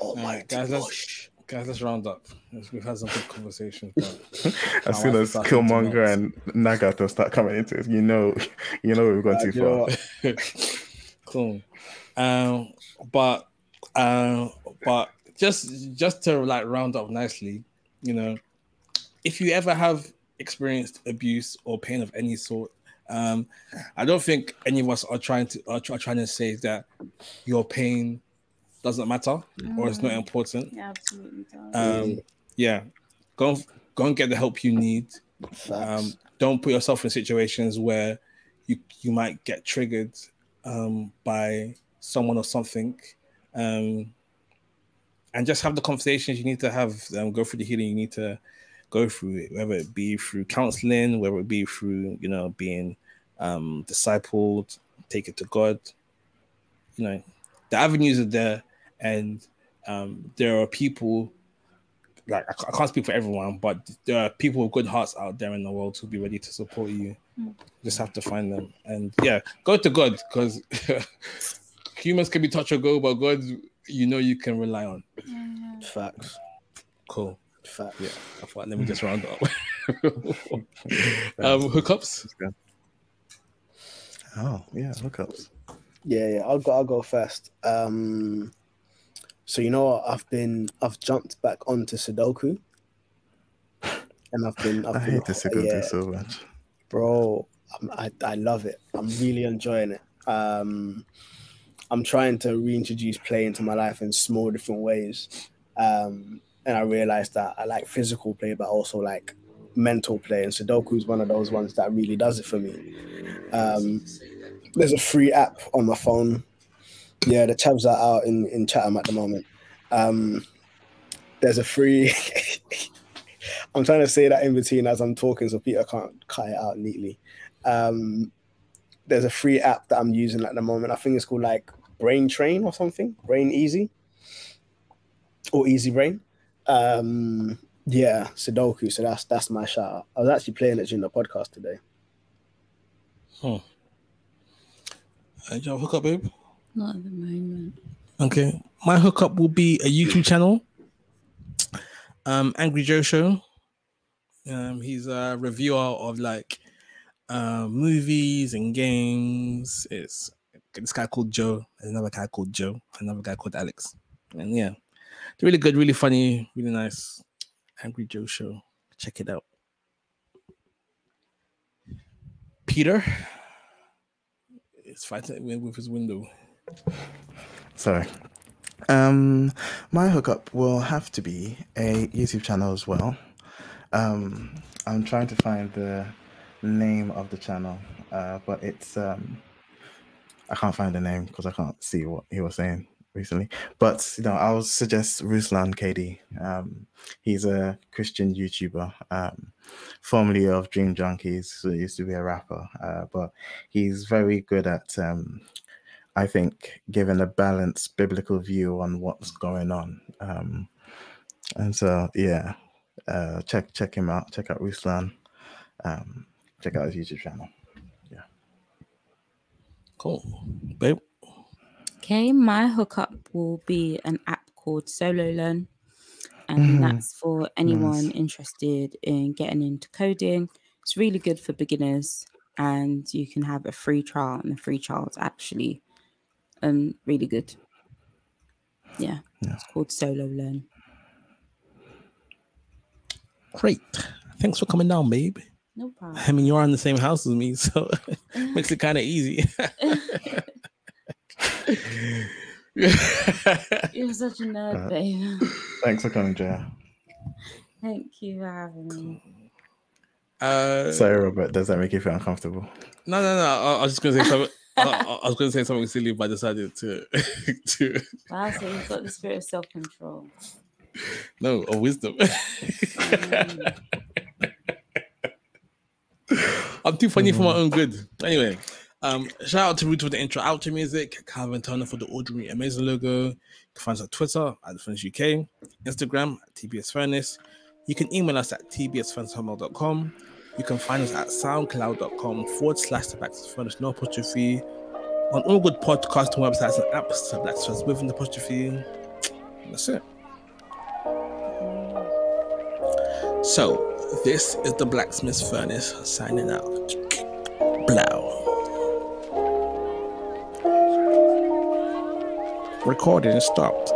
A: Oh my
C: Alright, guys, let's-
A: gosh.
C: Guys, let's round up. We've had some good conversations. But
B: As soon as
C: is starting to
B: Killmonger and Nagato start coming into it, you know you know we've gone
A: Uh,
B: too far.
C: cool. Um, but um, but just just to like round up nicely, you know, if you ever have experienced abuse or pain of any sort, um, I don't think any of us are trying to are, try- trying to say that your pain doesn't matter or it's not
D: Mm.
C: important.
D: Yeah, absolutely. does.
C: Um, yeah, go and- go and get the help you need. Um, don't put yourself in situations where you you might get triggered um, by someone or something um, and just have the conversations you need to have um, go through the healing you need to go through it whether it be through counseling whether it be through you know being um, discipled take it to god you know the avenues are there and um, there are people like I can't speak for everyone, but there are people with good hearts out there in the world who'll be ready to support you.
D: Mm.
C: Just have to find them, and yeah, go to God because humans can be touch or go, but God, you know, you can rely on.
D: Yeah.
A: Facts.
C: Cool.
A: Facts.
C: Yeah, I thought let me just round up. um, hookups.
B: Oh yeah, hookups.
A: Yeah, yeah. I'll go. I'll go first. Um, so you know what? I've been. I've jumped back onto Sudoku, and I've been. I've
B: I
A: been,
B: hate Sudoku
A: yeah,
B: so much.
A: bro. I'm, I I love it. I'm really enjoying it. Um, I'm trying to reintroduce play into my life in small different ways, um, and I realized that I like physical play, but also like mental play. And Sudoku is one of those ones that really does it for me. Um, there's a free app on my phone. Yeah, the tabs are out in in Chatham at the moment. Um, there's a free. I'm trying to say that in between as I'm talking, so Peter can't cut it out neatly. Um, there's a free app that I'm using at the moment. I think it's called like Brain Train or something, Brain Easy, or Easy Brain. Um, yeah, Sudoku. So that's that's my shout. out. I was actually playing it during the podcast today.
C: Uh, do you have a hookup, babe?
D: Not at the moment.
C: Okay, my hookup will be a YouTube channel. Um, Angry Joe Show. Um, he's a reviewer of like uh, movies and games. It's this guy called Joe, another guy called Joe, another guy called Alex, and yeah, really good, really funny, really nice. Angry Joe Show. Check it out. Peter is fighting with his window.
B: Sorry. Um, my hookup will have to be a YouTube channel as well. Um, I'm trying to find the name of the channel, uh, but it's um, I can't find the name because I can't see what he was saying recently. But you know, I'll suggest Ruslan KD. Um, he's a Christian YouTuber, um, formerly of Dream Junkies, He used to be a rapper, uh, but he's very good at um, I think, giving a balanced biblical view on what's going on. Um, and so, yeah, uh, check check him out. Check out Ruslan. Um, check out his YouTube channel. Yeah.
C: Cool, babe.
D: Okay, my hookup will be an app called Solo Learn, and
B: Mhm.
D: that's for anyone
B: Nice.
D: interested in getting into coding. It's really good for beginners, and you can have a free trial, and the free trial is actually um really good. Yeah,
B: Yeah.
D: it's called Solo Learn.
C: Great. Thanks for coming down, babe.
D: No problem.
C: I mean, you're in the same house as me, so makes it kind of easy.
D: You're such a nerd,
B: Uh,
D: babe.
B: Thanks for coming, Jay.
D: Thank you for having me.
C: uh,
B: Sorry, Robert. Does that make you feel uncomfortable?
C: no, no, no. I, I was just gonna say something. I, I was going to say something silly, but I decided to to
D: Wow, so you've got the spirit of self control.
C: no of wisdom. I'm too funny for my own good. Anyway, um, shout out to Root for the intro outro music, Calvin Turner for the ordinary amazing logo. You can find us on Twitter at the Furnace UK, Instagram at TBS Furnace. You can email us at tbsfurnace.com. You can find us at soundcloud.com forward slash the Black Furnace no apostrophe. On all good podcasting websites and apps, the Black Furnace with an apostrophe. That's it. So, this is the Blacksmith Furnace signing out. Blow. Recording stopped.